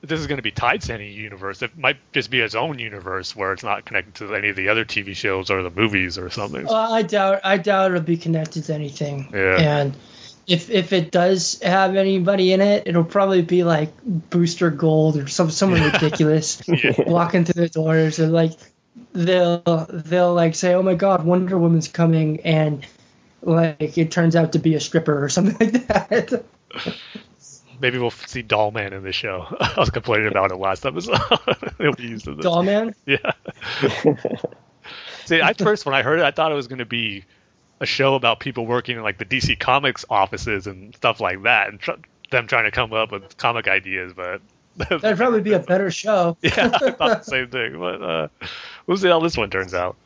this is going to be tied to any universe. It might just be its own universe where it's not connected to any of the other TV shows or the movies or something. Well, I doubt I doubt it'll be connected to anything. Yeah. And if if it does have anybody in it, it'll probably be like Booster Gold or some someone ridiculous walking through the doors and like they'll they'll like say, "Oh my God, Wonder Woman's coming," and like it turns out to be a stripper or something like that. Maybe we'll see Dollman in the show. I was complaining about it last episode. It'll be used in this. Dollman. Yeah. See, at first when I heard it, I thought it was going to be a show about people working in like the DC Comics offices and stuff like that, and tr- them trying to come up with comic ideas. But That'd probably be a better show. yeah, I thought the same thing. But uh, we'll see how this one turns out.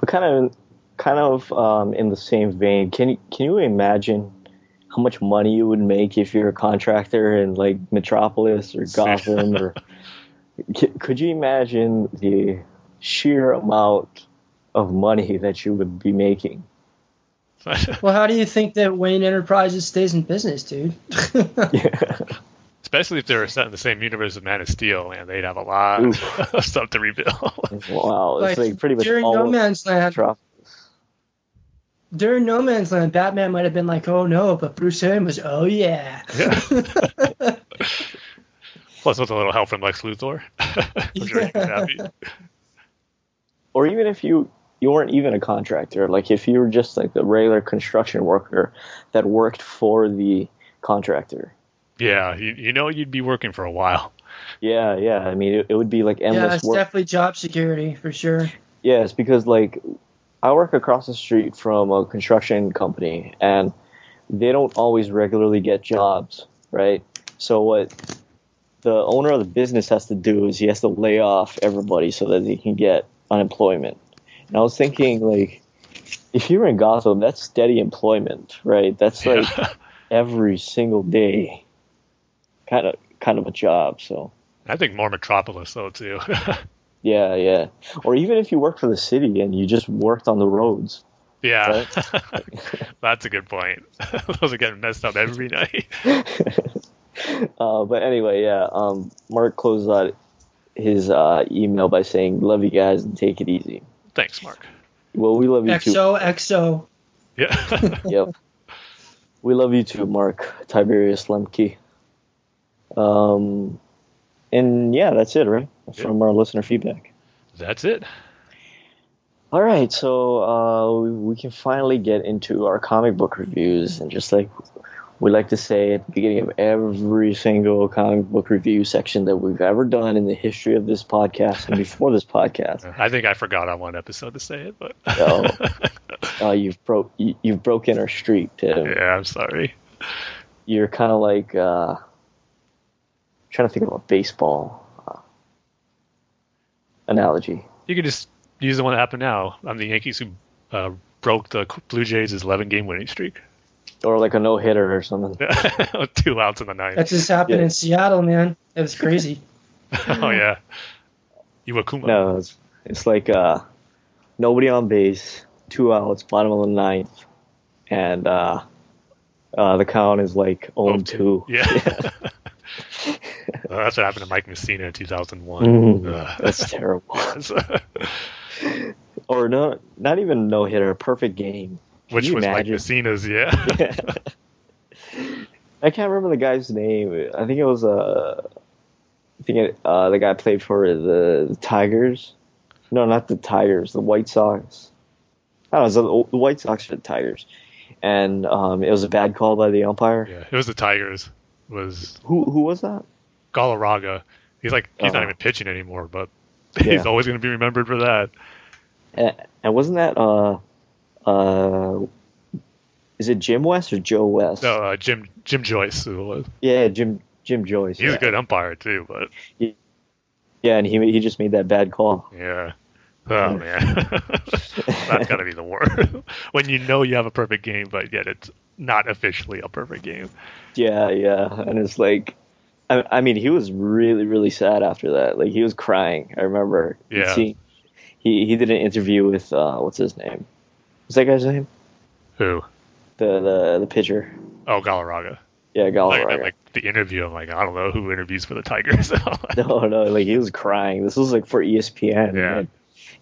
but kind of kind of um, in the same vein, can you can you imagine how much money you would make if you're a contractor in like Metropolis or Gotham or c- could you imagine the sheer amount of money that you would be making? Well, how do you think that Wayne Enterprises stays in business, dude? yeah. Especially if they're set in the same universe as Man of Steel, and they'd have a lot of stuff to rebuild. wow, it's like, pretty much during all No Man's Land, Metropolis. during No Man's Land, Batman might have been like, "Oh no," but Bruce Wayne was, "Oh yeah." yeah. Plus, with a little help from Lex Luthor. I'm sure he'd be happy. or even if you you weren't even a contractor, like if you were just like a regular construction worker that worked for the contractor. Yeah, you, you know you'd be working for a while. Yeah, yeah. I mean, it, it would be like endless. yeah, endless it's work. definitely job security for sure. Yes, because like I work across the street from a construction company, and they don't always regularly get jobs, right? So what the owner of the business has to do is he has to lay off everybody so that he can get unemployment. And I was thinking, like, if you're in Gotham, that's steady employment, right? That's like every single day, kind of kind of a job. So I think more Metropolis though too. yeah, yeah. Or even if you work for the city and you just worked on the roads, Yeah, that's a good point. Those are getting messed up every night. uh, but anyway, yeah. Um, Mark closes out his uh, email by saying, "Love you guys and take it easy." Thanks, Mark. Well, we love you too. XO XO. Yeah. Yep. We love you too, Mark Tiberius Lemke. Um, and yeah, that's it, right? From our listener feedback. That's it. All right, so uh, we, we can finally get into our comic book reviews, and just like we like to say at the beginning of every single comic book review section that we've ever done in the history of this podcast and before this podcast, I think I forgot on one episode to say it, but so, uh, you've broke you, you've broken our streak, Tim. yeah, I'm sorry. You're kind of like uh, trying to think of a baseball uh, analogy. You can just use the one that happened now. I'm the Yankees who uh, broke the Blue Jays' 11 game winning streak. Or like a no hitter or something. Two outs in the ninth. That just happened Yeah. in Seattle, man. It was crazy. oh yeah. Iwakuma. No, it's, it's like uh, nobody on base, two outs, bottom of the ninth, and uh, uh, the count is like 0 2. Yeah. Uh, that's what happened to Mike Mussina in 2001. Mm, that's terrible. Or no, not even no hitter, perfect game. Can was imagine? Mussina's, yeah. I can't remember the guy's name. I think it was uh, I think it, uh, the guy played for the, the Tigers. No, not the Tigers. The White Sox. I don't know. it was The the White Sox or the Tigers, and um, it was a bad call by the umpire. yeah. It was the Tigers. It was Who who was that? Galarraga. He's like he's not Uh-huh. even pitching anymore, but Yeah. he's always going to be remembered for that. And, and wasn't that uh uh is it Jim West or Joe West? No, uh, Jim Jim Joyce. Yeah, Jim Jim Joyce. He's yeah. a good umpire too, but Yeah, and he he just made that bad call. yeah. Oh man, that's got to be the worst. when you know you have a perfect game, but yet it's not officially a perfect game. Yeah, yeah, and it's like, I, I mean, he was really, really sad after that. Like he was crying. I remember. Yeah. See, he he did an interview with uh, what's his name? What's that guy's name? Who? The the the pitcher. Oh, Galarraga. Yeah, Like, Galarraga. like the interview, I'm like, I don't know who interviews for the Tigers. no, no, like he was crying. This was like for ESPN. Yeah. man.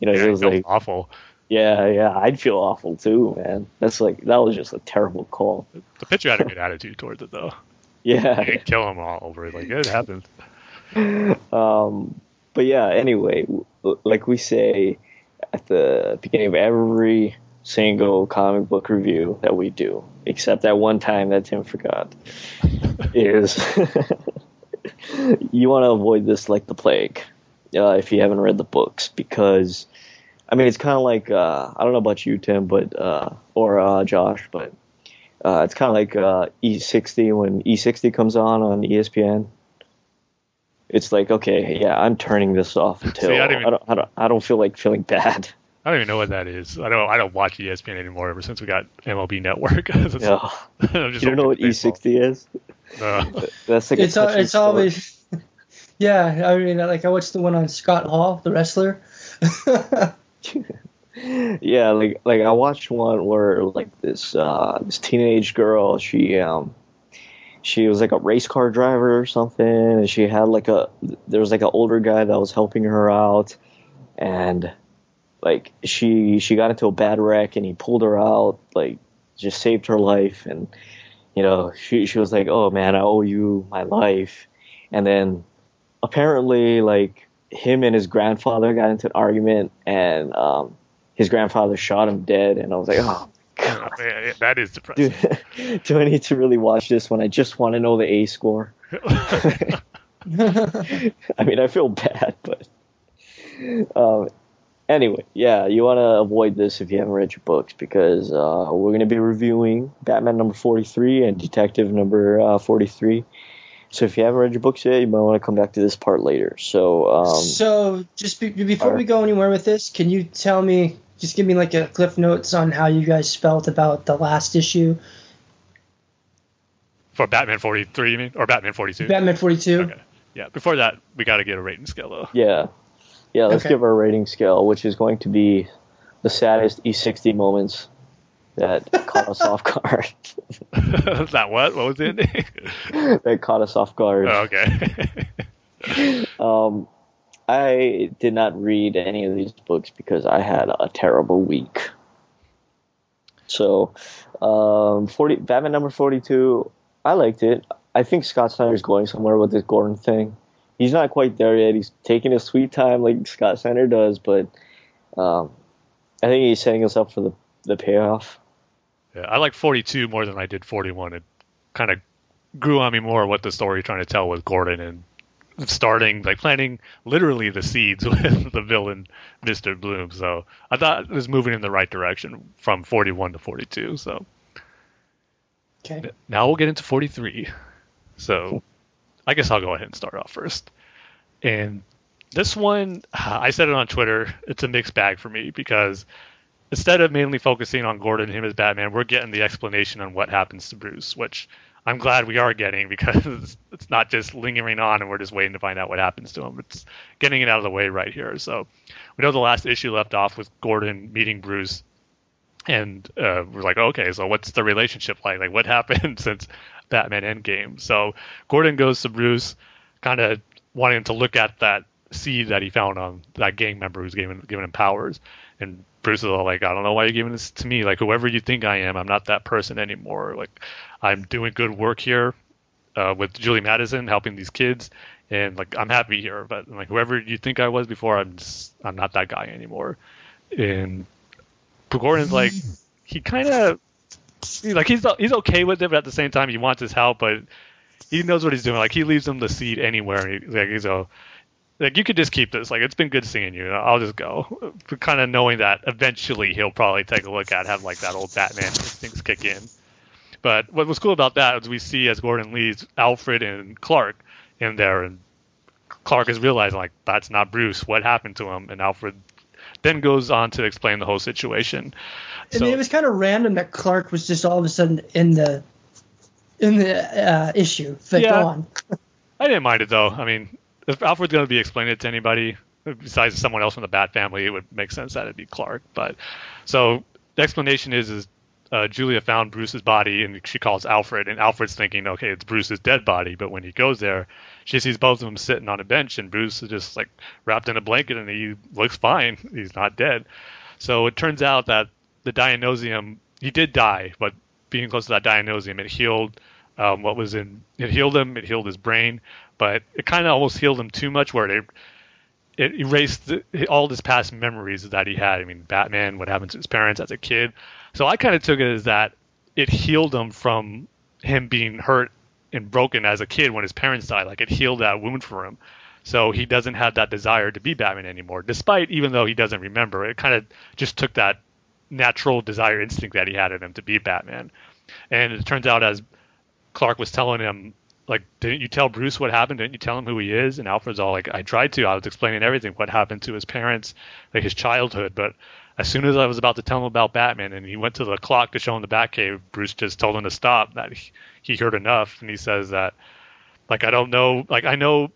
You know, yeah, he was like, awful. yeah, yeah, I'd feel awful too, man. That's like that was just a terrible call. The pitcher had a good attitude towards it though. Yeah, You could kill him all over it. Like it happens. Um, but yeah, anyway, like we say at the beginning of every single comic book review that we do, except that one time that Tim forgot, is you want to avoid this like the plague uh, if you haven't read the books because. I mean, it's kind of like uh, I don't know about you, Tim, but uh, or uh, Josh, but uh, it's kind of like uh, E60 when E60 comes on on ESPN it's like okay, yeah, I'm turning this off until See, I I, didn't even- don't, I don't, I don't feel like feeling bad. I don't even know what that is. I don't. I don't watch ESPN anymore ever since we got MLB Network. It's- Yeah. I'm just You don't know what baseball. E60 is? No. That's like it's a al- it's sport. always yeah i mean like i watched the one on scott hall the wrestler yeah, like like I watched one where like this uh, this teenage girl, she um she was like a race car driver or something, and she had like a there was like an older guy that was helping her out, and like she she got into a bad wreck, and he pulled her out, like just saved her life, and you know she she was like, oh man, I owe you my life, and then apparently like him and his grandfather got into an argument, and um his grandfather shot him dead, and I was like, oh Oh, man, that is depressing. do, do I need to really watch this when I just want to know the A score? I mean, I feel bad, but um, anyway, yeah, you want to avoid this if you haven't read your books because uh, we're going to be reviewing Batman number 43 and Detective number uh, 43. So if you haven't read your books yet, you might want to come back to this part later. So, um, so just be, before Alright. we go anywhere with this can you tell me just give me like a cliff notes on how you guys felt about the last issue For Batman 43, you mean, or Batman 42? batman 42 Okay. Yeah. Before that, we got to get a rating scale though. yeah, yeah, let's Okay. give our rating scale, which is going to be the saddest E60 moments that caught us off guard. that what? What was the ending? that caught us off guard. Oh, okay. Um, I did not read any of these books because I had a terrible week. So, um, 40 Batman number 42, I liked it. I think Scott Snyder's going somewhere with this Gordon thing. He's not quite there yet. He's taking his sweet time like Scott Snyder does, but um, I think he's setting us up for the, the payoff. Yeah, I like 42 more than I did 41. It kind of grew on me more what the story trying to tell with Gordon and starting like planting literally the seeds with the villain Mr. Bloom. So I thought it was moving in the right direction from 41 to 42. So Okay. now we'll get into 43. So I guess I'll go ahead and start off first. And this one, I said it on Twitter, it's a mixed bag for me because instead of mainly focusing on Gordon and him as Batman, we're getting the explanation on what happens to Bruce, which I'm glad we are getting because it's not just lingering on and we're just waiting to find out what happens to him. It's getting it out of the way right here. So we know the last issue left off with Gordon meeting Bruce and uh, we're like, okay, so what's the relationship like? Like, what happened since Batman Endgame? So Gordon goes to Bruce, kind of wanting him to look at that seed that he found on that gang member who's giving giving him powers, and Bruce is all like, I don't know why you're giving this to me. Like, whoever you think I am, I'm not that person anymore. Like, I'm doing good work here uh, with Julie Madison helping these kids, and like I'm happy here. But like whoever you think I was before, I'm just I'm not that guy anymore. And Gordon's like he kind of like he's he's okay with it, but at the same time he wants his help, but he knows what he's doing. Like he leaves him the seed anywhere, and he, like he's a like you could just keep this. Like it's been good seeing you. I'll just go. Kind of knowing that eventually he'll probably take a look at have like that old Batman instincts kick in. But what was cool about that is we see as Gordon leaves Alfred and Clark in there, and Clark is realizing like that's not Bruce. What happened to him? And Alfred then goes on to explain the whole situation. And it was kind of random that Clark was just all of a sudden in the in the uh, issue. Like, Yeah. on. I didn't mind it though. I mean, if Alfred's going to be explaining it to anybody besides someone else from the Bat family, it would make sense that it'd be Clark. But so the explanation is is uh, Julia found Bruce's body and she calls Alfred, and Alfred's thinking, okay, it's Bruce's dead body. But when he goes there, she sees both of them sitting on a bench, and Bruce is just like wrapped in a blanket, and he looks fine. He's not dead. So it turns out that the Dionysium, he did die, but being close to that Dionysium, it healed um, what was in it healed him, it healed his brain, but it kind of almost healed him too much, where it it erased all his past memories that he had. I mean, Batman, what happened to his parents as a kid. So I kind of took it as that it healed him from him being hurt and broken as a kid when his parents died. Like it healed that wound for him. So he doesn't have that desire to be Batman anymore, despite even though he doesn't remember. It kind of just took that natural desire instinct that he had in him to be Batman. And it turns out as Clark was telling him, like, didn't you tell Bruce what happened? Didn't you tell him who he is? And Alfred's all like, I tried to. I was explaining everything, what happened to his parents, like his childhood. But as soon as I was about to tell him about Batman and he went to the clock to show him the Batcave, Bruce just told him to stop. That he, he heard enough, and he says that, like, I don't know, like, I know,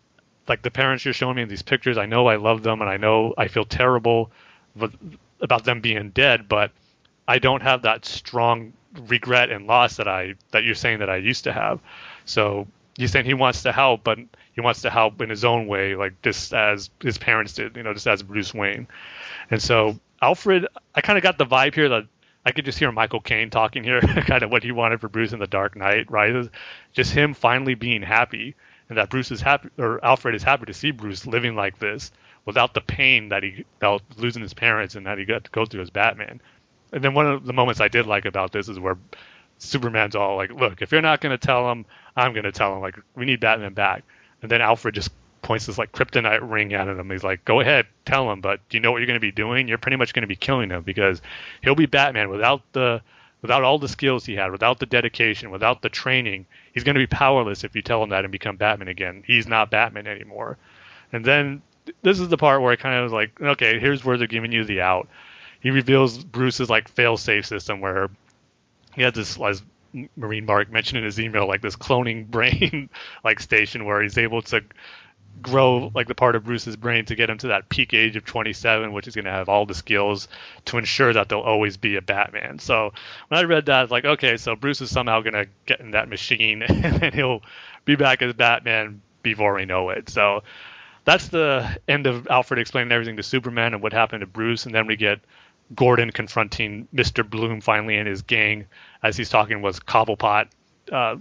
like the parents you're showing me in these pictures, I know I love them, and I know I feel terrible about them being dead, but I don't have that strong regret and loss that I that you're saying that I used to have. So he's saying he wants to help, but he wants to help in his own way, like just as his parents did, you know, just as Bruce Wayne. And so Alfred, I kind of got the vibe here that I could just hear Michael Caine talking here, kind of what he wanted for Bruce in the Dark Knight, Rises, Just him finally being happy, and that Bruce is happy, or Alfred is happy to see Bruce living like this without the pain that he felt losing his parents and that he got to go through as Batman. And then one of the moments I did like about this is where Superman's all like, "Look, if you're not gonna tell him, I'm gonna tell him. Like, we need Batman back." And then Alfred just points this like kryptonite ring at him. He's like, "Go ahead, tell him, but do you know what you're gonna be doing? You're pretty much gonna be killing him because he'll be Batman without the." Without all the skills he had, without the dedication, without the training, he's going to be powerless if you tell him that and become Batman again. He's not Batman anymore. And then this is the part where I kind of was like, okay, here's where they're giving you the out. He reveals Bruce's like fail-safe system where he has this, as Marine Mark mentioned in his email, like this cloning brain like station where he's able to grow like the part of Bruce's brain to get him to that peak age of 27, which is going to have all the skills to ensure that there'll always be a Batman. So when I read that, I like, okay, so Bruce is somehow going to get in that machine and then he'll be back as Batman before we know it. So that's the end of Alfred explaining everything to Superman and what happened to Bruce, and then we get Gordon confronting Mr. Bloom finally and his gang as he's talking with Cobblepot. Uh,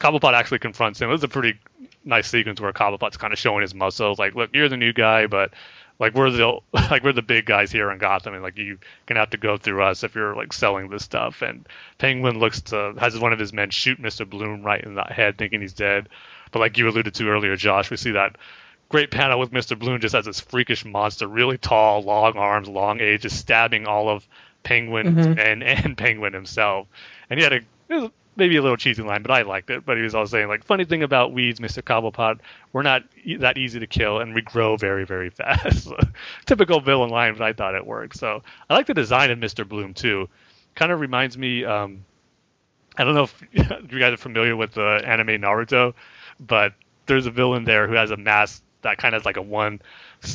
Cobblepot actually confronts him. It was a pretty nice sequence where Cobblepot's kind of showing his muscles, like, "Look, you're the new guy, but like we're the like we're the big guys here in Gotham, and like you gonna have to go through us if you're like selling this stuff." And Penguin looks to has one of his men shoot Mr. Bloom right in the head, thinking he's dead. But like you alluded to earlier, Josh, we see that great panel with Mr. Bloom just as this freakish monster, really tall, long arms, long age, just stabbing all of Penguin Mhm. and and Penguin himself. And he had a maybe a little cheesy line, but I liked it. But he was always saying like, funny thing about weeds, Mr. Cobblepot, we're not e- that easy to kill, and we grow very very fast. Typical villain line, but I thought it worked. So I like the design of Mr. Bloom too. Kind of reminds me. Um, I don't know if you guys are familiar with the anime Naruto, but there's a villain there who has a mask that kind of has like a one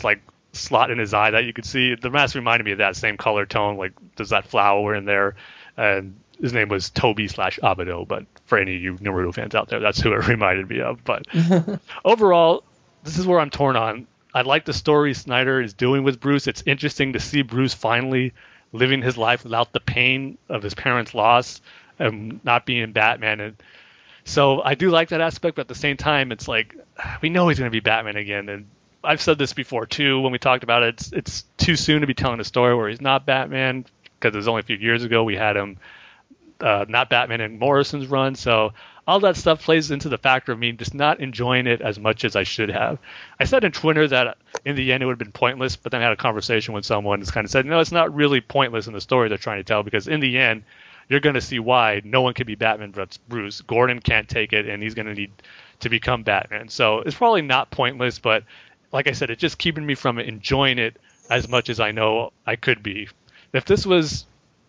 like slot in his eye that you could see. The mask reminded me of that same color tone, like there's that flower in there, and his name was Tobi slash Obito. But for any of you Naruto fans out there, that's who it reminded me of. But overall, this is where I'm torn on. I like the story Snyder is doing with Bruce. It's interesting to see Bruce finally living his life without the pain of his parents' loss and not being Batman. And so I do like that aspect, but at the same time, it's like we know he's going to be Batman again. And I've said this before too when we talked about it. It's it's too soon to be telling a story where he's not Batman because it was only a few years ago we had him uh, not Batman and Morrison's run. So all that stuff plays into the factor of me just not enjoying it as much as I should have. I said in Twitter that in the end it would have been pointless, but then I had a conversation with someone who's kind of said, no, it's not really pointless in the story they're trying to tell because in the end you're going to see why no one can be Batman but Bruce. Gordon can't take it, and he's going to need to become Batman. So it's probably not pointless, but like I said, it's just keeping me from enjoying it as much as I know I could be. If this was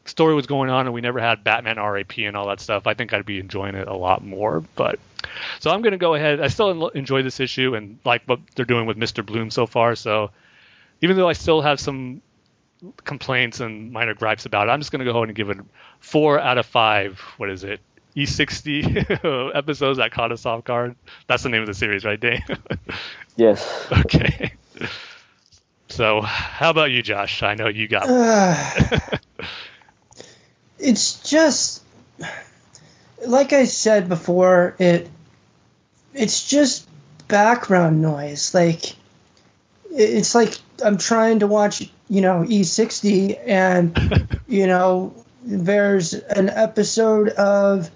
story was going on and we never had Batman R.I.P. and all that stuff, I think I'd be enjoying it a lot more. But so I'm going to go ahead. I still enjoy this issue and like what they're doing with Mr. Bloom so far. So even though I still have some complaints and minor gripes about it, I'm just going to go ahead and give it four out of five. What is it? E60 episodes that caught us off guard. That's the name of the series, right, Dane? Yes. okay. So, how about you, Josh? I know you got. it's just like I said before, it it's just background noise. Like it's like I'm trying to watch, you know, E60 and you know, there's an episode of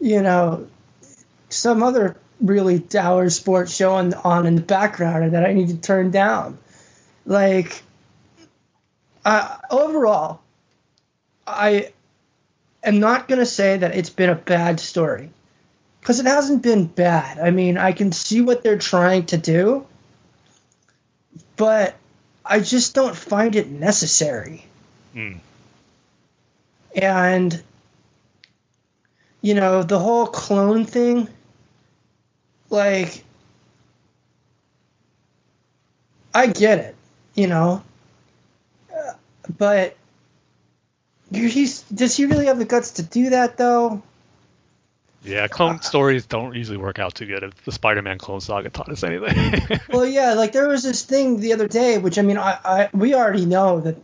you know, some other really dour sports show on, on in the background that I need to turn down. Like uh, overall, I am not going to say that it's been a bad story because it hasn't been bad. I mean, I can see what they're trying to do, but I just don't find it necessary. Hmm. And, you know, the whole clone thing, like, I get it, you know, uh, but he's does he really have the guts to do that though? Yeah, clone uh, stories don't usually work out too good. If the Spider-Man clone saga taught us anything. Well, yeah, like there was this thing the other day, which I mean, I, I we already know that,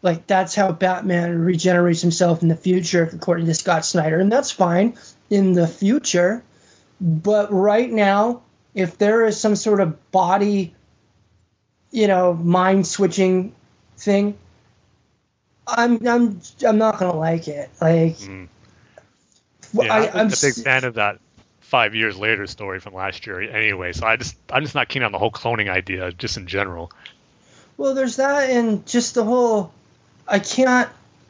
like that's how Batman regenerates himself in the future, according to Scott Snyder, and that's fine in the future. But right now, if there is some sort of body, you know, mind switching thing, I'm I'm I'm not gonna like it. Like, Mm. yeah, I, I'm a big fan of that five years later story from last year. Anyway, so I just I'm just not keen on the whole cloning idea, just in general. Well, there's that, and just the whole. I can't.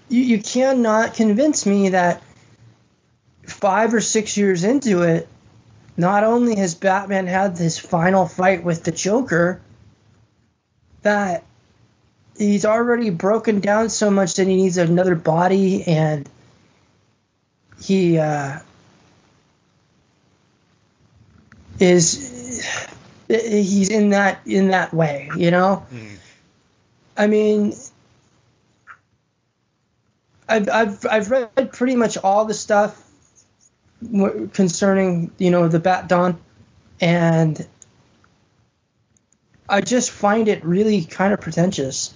You, you cannot convince me that five or six years into it, not only has Batman had this final fight with the Joker, that he's already broken down so much that he needs another body, and he uh, is he's in that in that way, you know. Mm. I mean, I've I've I've read pretty much all the stuff concerning you know the Bat Dawn, and I just find it really kind of pretentious.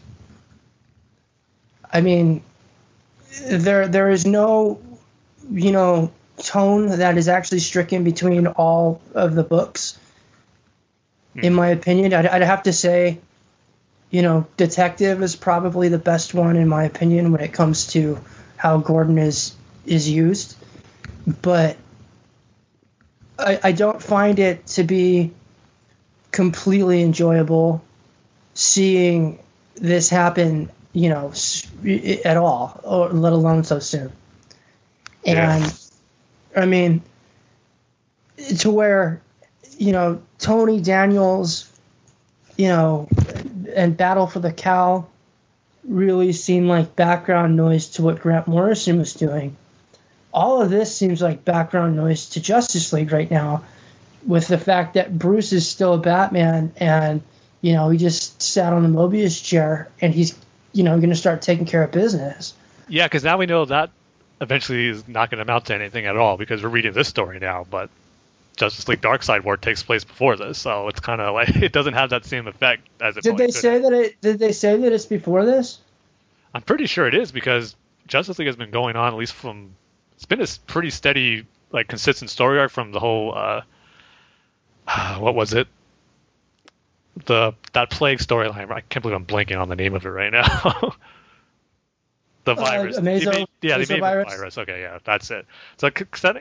I mean, there there is no you know tone that is actually stricken between all of the books. Hmm. In my opinion, I'd, I'd have to say, you know, Detective is probably the best one in my opinion when it comes to how Gordon is is used, but I, I don't find it to be completely enjoyable seeing this happen, you know, at all, or let alone so soon. Yeah. And I mean, to where, you know, Tony Daniels, you know, and Battle for the Cowl really seemed like background noise to what Grant Morrison was doing. All of this seems like background noise to Justice League right now, with the fact that Bruce is still a Batman and, you know, he just sat on the Mobius chair and he's, you know, going to start taking care of business. Yeah, because now we know that eventually is not going to amount to anything at all because we're reading this story now, but Justice League Darkseid War takes place before this, so it's kind of like it doesn't have that same effect as it. Did they say that it? Did they say that it's before this? I'm pretty sure it is because Justice League has been going on at least from. it's been a pretty steady, like consistent story arc from the whole. Uh, what was it? The that plague storyline. I can't believe I'm blanking on the name of it right now. the virus. They Amazo- made- yeah, they made virus? the virus. Okay, yeah, that's it. So it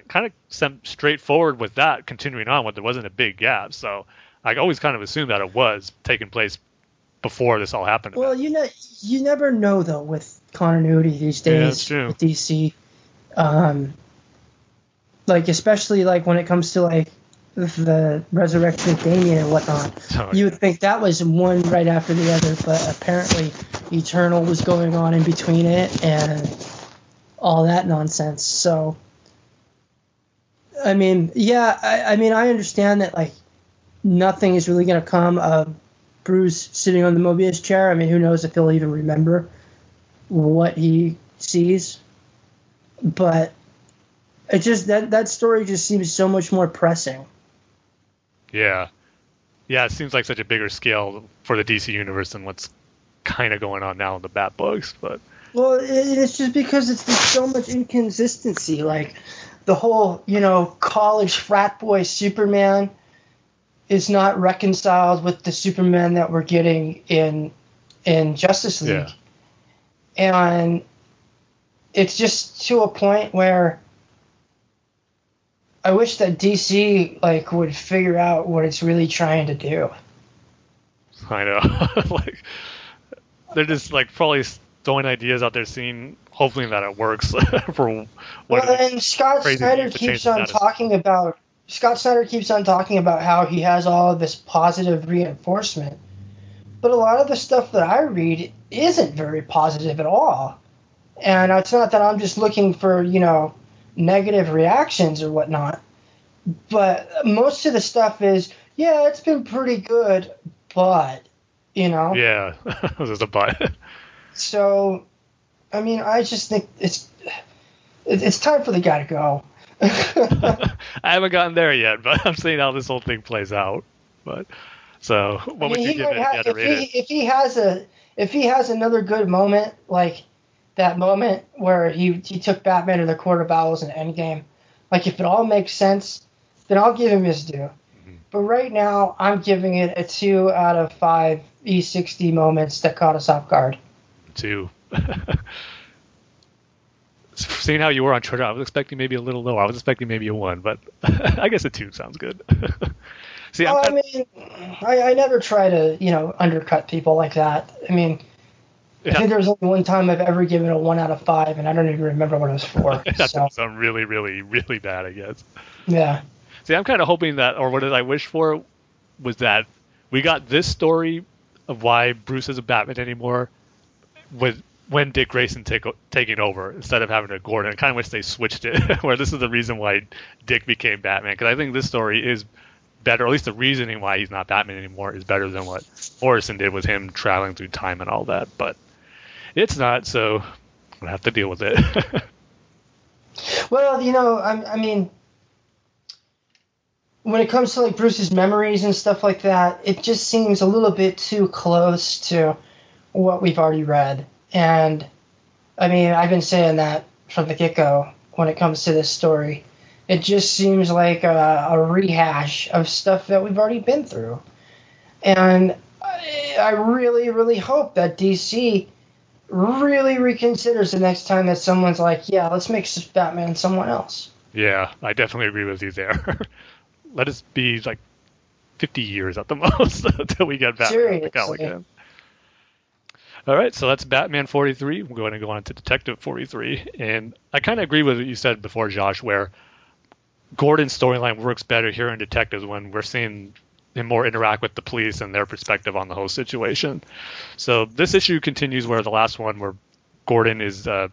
kind of some straightforward with that continuing on. With there wasn't a big gap, so I always kind of assumed that it was taking place before this all happened. Well, you know, you never know though with continuity these Yeah, days true. with DC. Um, like especially like when it comes to like the resurrection of Damian and whatnot. Oh, You would think that was one right after the other, but apparently Eternal was going on in between it and all that nonsense. So, I mean, yeah, I, I mean, I understand that like nothing is really going to come of Bruce sitting on the Mobius chair. I mean, who knows if he'll even remember what he sees? But it just that that story just seems so much more pressing. Yeah. Yeah, it seems like such a bigger scale for the DC universe than what's kind of going on now in the Bat books. But Well, it's just because it's there's so much inconsistency. Like the whole, you know, college frat boy Superman is not reconciled with the Superman that we're getting in in Justice League, Yeah. and it's just to a point where I wish that DC like would figure out what it's really trying to do. I know, like they're just like probably throwing ideas out there, seeing hopefully that it works for what. Well, and Scott Snyder things to change keeps on talking about Scott Snyder keeps on talking about how he has all of this positive reinforcement, but a lot of the stuff that I read isn't very positive at all. And it's not that I'm just looking for you know negative reactions or whatnot, but most of the stuff is yeah, it's been pretty good, but you know. yeah, there's a but. So, I mean, I just think it's it's time for the guy to go. I haven't gotten there yet, but I'm seeing how this whole thing plays out. But so, what I would you give it? to if rate it? if he has a if he has another good moment like that moment where he he took Batman to the Court of Owls in Endgame, like if it all makes sense, then I'll give him his due. Mm-hmm. But right now, I'm giving it a two out of five E60 moments that caught us off guard. two. Seeing how you were on Twitter, I was expecting maybe a little lower. I was expecting maybe a one, but I guess a two sounds good. See, Well, I mean, I, I never try to you know undercut people like that. I mean. I Yeah. think there was only one time I've ever given a one out of five, and I don't even remember what it was for. that so sounds really, really, really bad, I guess. yeah, See, I'm kind of hoping that, or what did I wish for, was that we got this story of why Bruce isn't Batman anymore with when Dick Grayson take, taking over instead of having a Gordon. I kind of wish they switched it, where this is the reason why Dick became Batman, because I think this story is better. or At least the reasoning why he's not Batman anymore is better than what Morrison did with him traveling through time and all that. But it's not, so I have to deal with it. Well, you know, I, I mean, when it comes to like Bruce's memories and stuff like that, it just seems a little bit too close to what we've already read. And I mean, I've been saying that from the get go when it comes to this story. It just seems like a, a rehash of stuff that we've already been through. And I, I really, really hope that DC really reconsiders the next time that someone's like, yeah, let's make Batman someone else. yeah, I definitely agree with you there. Let us be like 50 years at the most until we get Batman Seriously. All right, so that's Batman 43. We're going to go on to Detective 43. And I kind of agree with what you said before, Josh, where Gordon's storyline works better here in Detectives when we're seeing him more interact with the police and their perspective on the whole situation. So this issue continues where the last one, where Gordon is uh,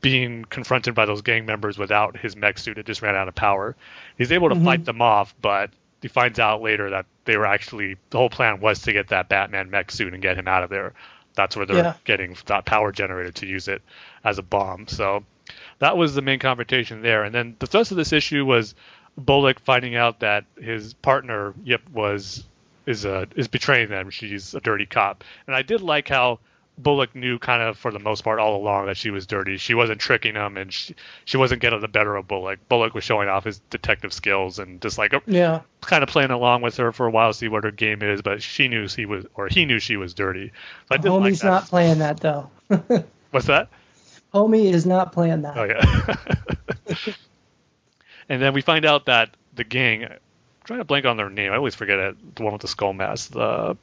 being confronted by those gang members without his mech suit. It just ran out of power. He's able to fight them off, but he finds out later that they were actually the whole plan was to get that Batman mech suit and get him out of there. That's where they're Yeah. getting that power generator to use it as a bomb. So that was the main confrontation there. And then the thrust of this issue was Bullock finding out that his partner Yip was is uh, is betraying them. She's a dirty cop, and I did like how Bullock knew kind of for the most part all along that she was dirty. She wasn't tricking him, and she, she wasn't getting the better of Bullock. Bullock was showing off his detective skills and just like Yeah. kind of playing along with her for a while, see what her game is. But she knew he was, or he knew she was dirty. So like Homie's that. not playing that though. What's that? Homie is not playing that. Oh yeah. and then we find out that the gang, I'm trying to blank on their name. I always forget it. The one with the skull mask. The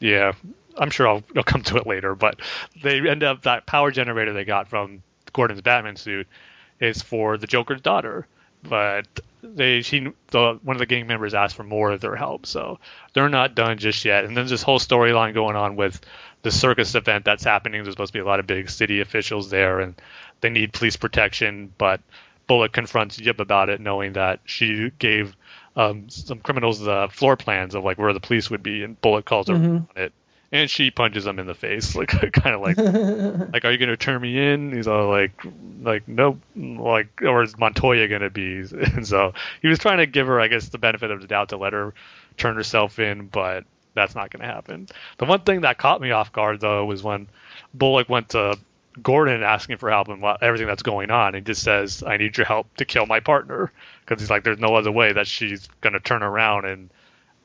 yeah, I'm sure I'll, I'll come to it later. But they end up that power generator they got from Gordon's Batman suit is for the Joker's daughter. But they she the one of the gang members asked for more of their help, so they're not done just yet. And then this whole storyline going on with the circus event that's happening. There's supposed to be a lot of big city officials there, and they need police protection. But Bullock confronts Yip about it, knowing that she gave um, some criminals the floor plans of like where the police would be, and Bullock calls her on it, and she punches him in the face, like kind of like, like, are you gonna turn me in? He's all like, like nope, like, or is Montoya gonna be? And so he was trying to give her, I guess, the benefit of the doubt to let her turn herself in, but that's not gonna happen. The one thing that caught me off guard though was when Bullock went to Gordon asking for help and everything that's going on. He just says, "I need your help to kill my partner," because he's like, "There's no other way that she's gonna turn around, and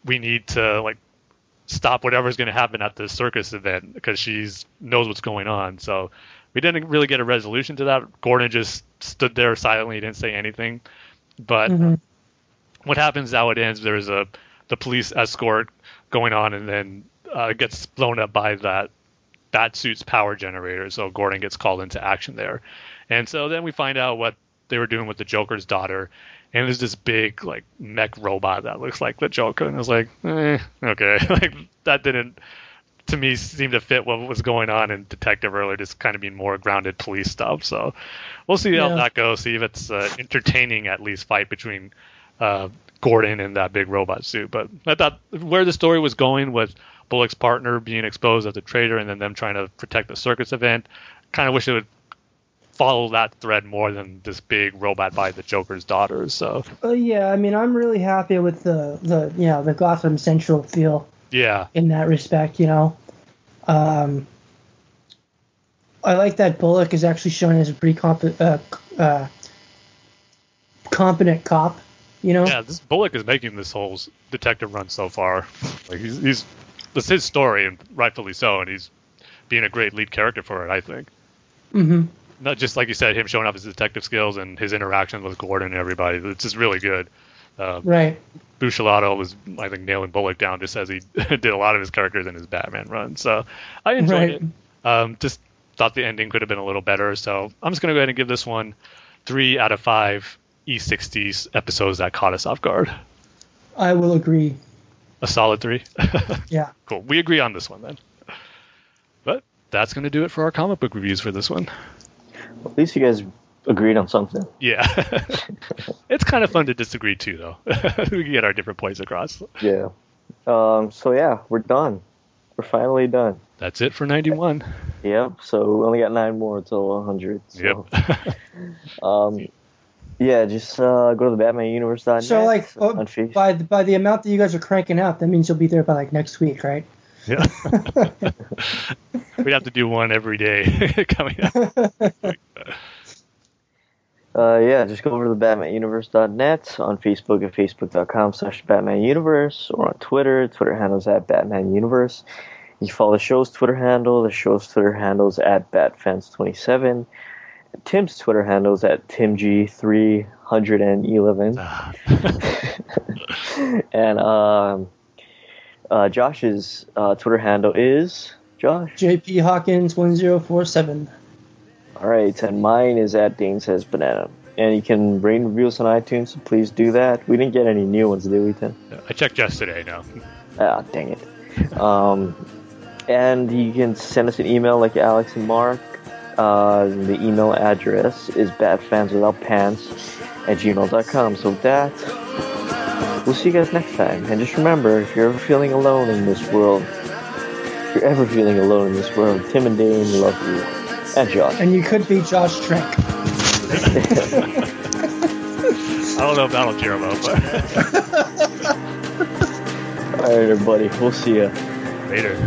we need to like stop whatever's gonna happen at this circus event because she's knows what's going on." So we didn't really get a resolution to that. Gordon just stood there silently, didn't say anything. But what happens how it ends? There's a the police escort going on, and then uh, gets blown up by that bat suit's power generator. So Gordon gets called into action there, and so then we find out what they were doing with the Joker's daughter. And there's this big like mech robot that looks like the Joker, and I was like, eh, okay, like that didn't to me seem to fit what was going on in Detective earlier, just kind of being more grounded police stuff. So we'll see how that goes. See if it's uh, entertaining at least fight between uh, Gordon and that big robot suit. But I thought where the story was going with Bullock's partner being exposed as a traitor and then them trying to protect the circus event, kind of wish it would follow that thread more than this big robot by the Joker's daughter. So Uh, yeah, I mean, I'm really happy with the the you know the Gotham Central feel yeah, in that respect. You know, um, I like that Bullock is actually shown as a pretty comp- uh, uh, competent cop. You know, yeah, this Bullock is making this whole detective run so far. Like he's, he's it's his story and rightfully so, and he's being a great lead character for it. I think. hmm Not just like you said, him showing off his detective skills and his interactions with Gordon and everybody. It's just really good. Uh, right. Buccellato was, I think, nailing Bullock down just as he did a lot of his characters in his Batman run. So I enjoyed Right. it. Um, just thought the ending could have been a little better. So I'm just going to go ahead and give this one three out of five E60s episodes that caught us off guard. I will agree. A solid three. Yeah. cool. We agree on this one then. But that's going to do it for our comic book reviews for this one. At least you guys agreed on something. Yeah. it's kind of fun to disagree too, though. we can get our different points across. Yeah. Um, so yeah, we're done. We're finally done. That's it for 91. Yep. So we only got nine more until 100. So, Yep. um, yeah, just uh, go to the BatmanUniverse.net. So like on uh, by the, by the amount that you guys are cranking out, that means you'll be there by like next week, right? yeah. We'd have to do one every day coming up. Uh, yeah, just go over to the BatmanUniverse.net on Facebook at Facebook.com slash BatmanUniverse or on Twitter. Twitter handles at BatmanUniverse. You follow the show's Twitter handle. The show's Twitter handles at BatFans27. Tim's Twitter handle is at TimG311. and um, uh, Josh's uh, Twitter handle is Josh. JP Hawkins one zero four seven. All right, and mine is at Dane Says Banana. And you can rate and review us on iTunes, so please do that. We didn't get any new ones, did we, Tim? I checked yesterday now. Ah, dang it. Um, and you can send us an email like Alex and Mark. Uh, the email address is badfanswithoutpants at gmail.com. So with that, we'll see you guys next time. And just remember, if you're ever feeling alone in this world, if you're ever feeling alone in this world, Tim and Dane love you. And Josh. And you could be Josh Trank. I don't know if that'll cheer him up, but All right, everybody. We'll see you. later.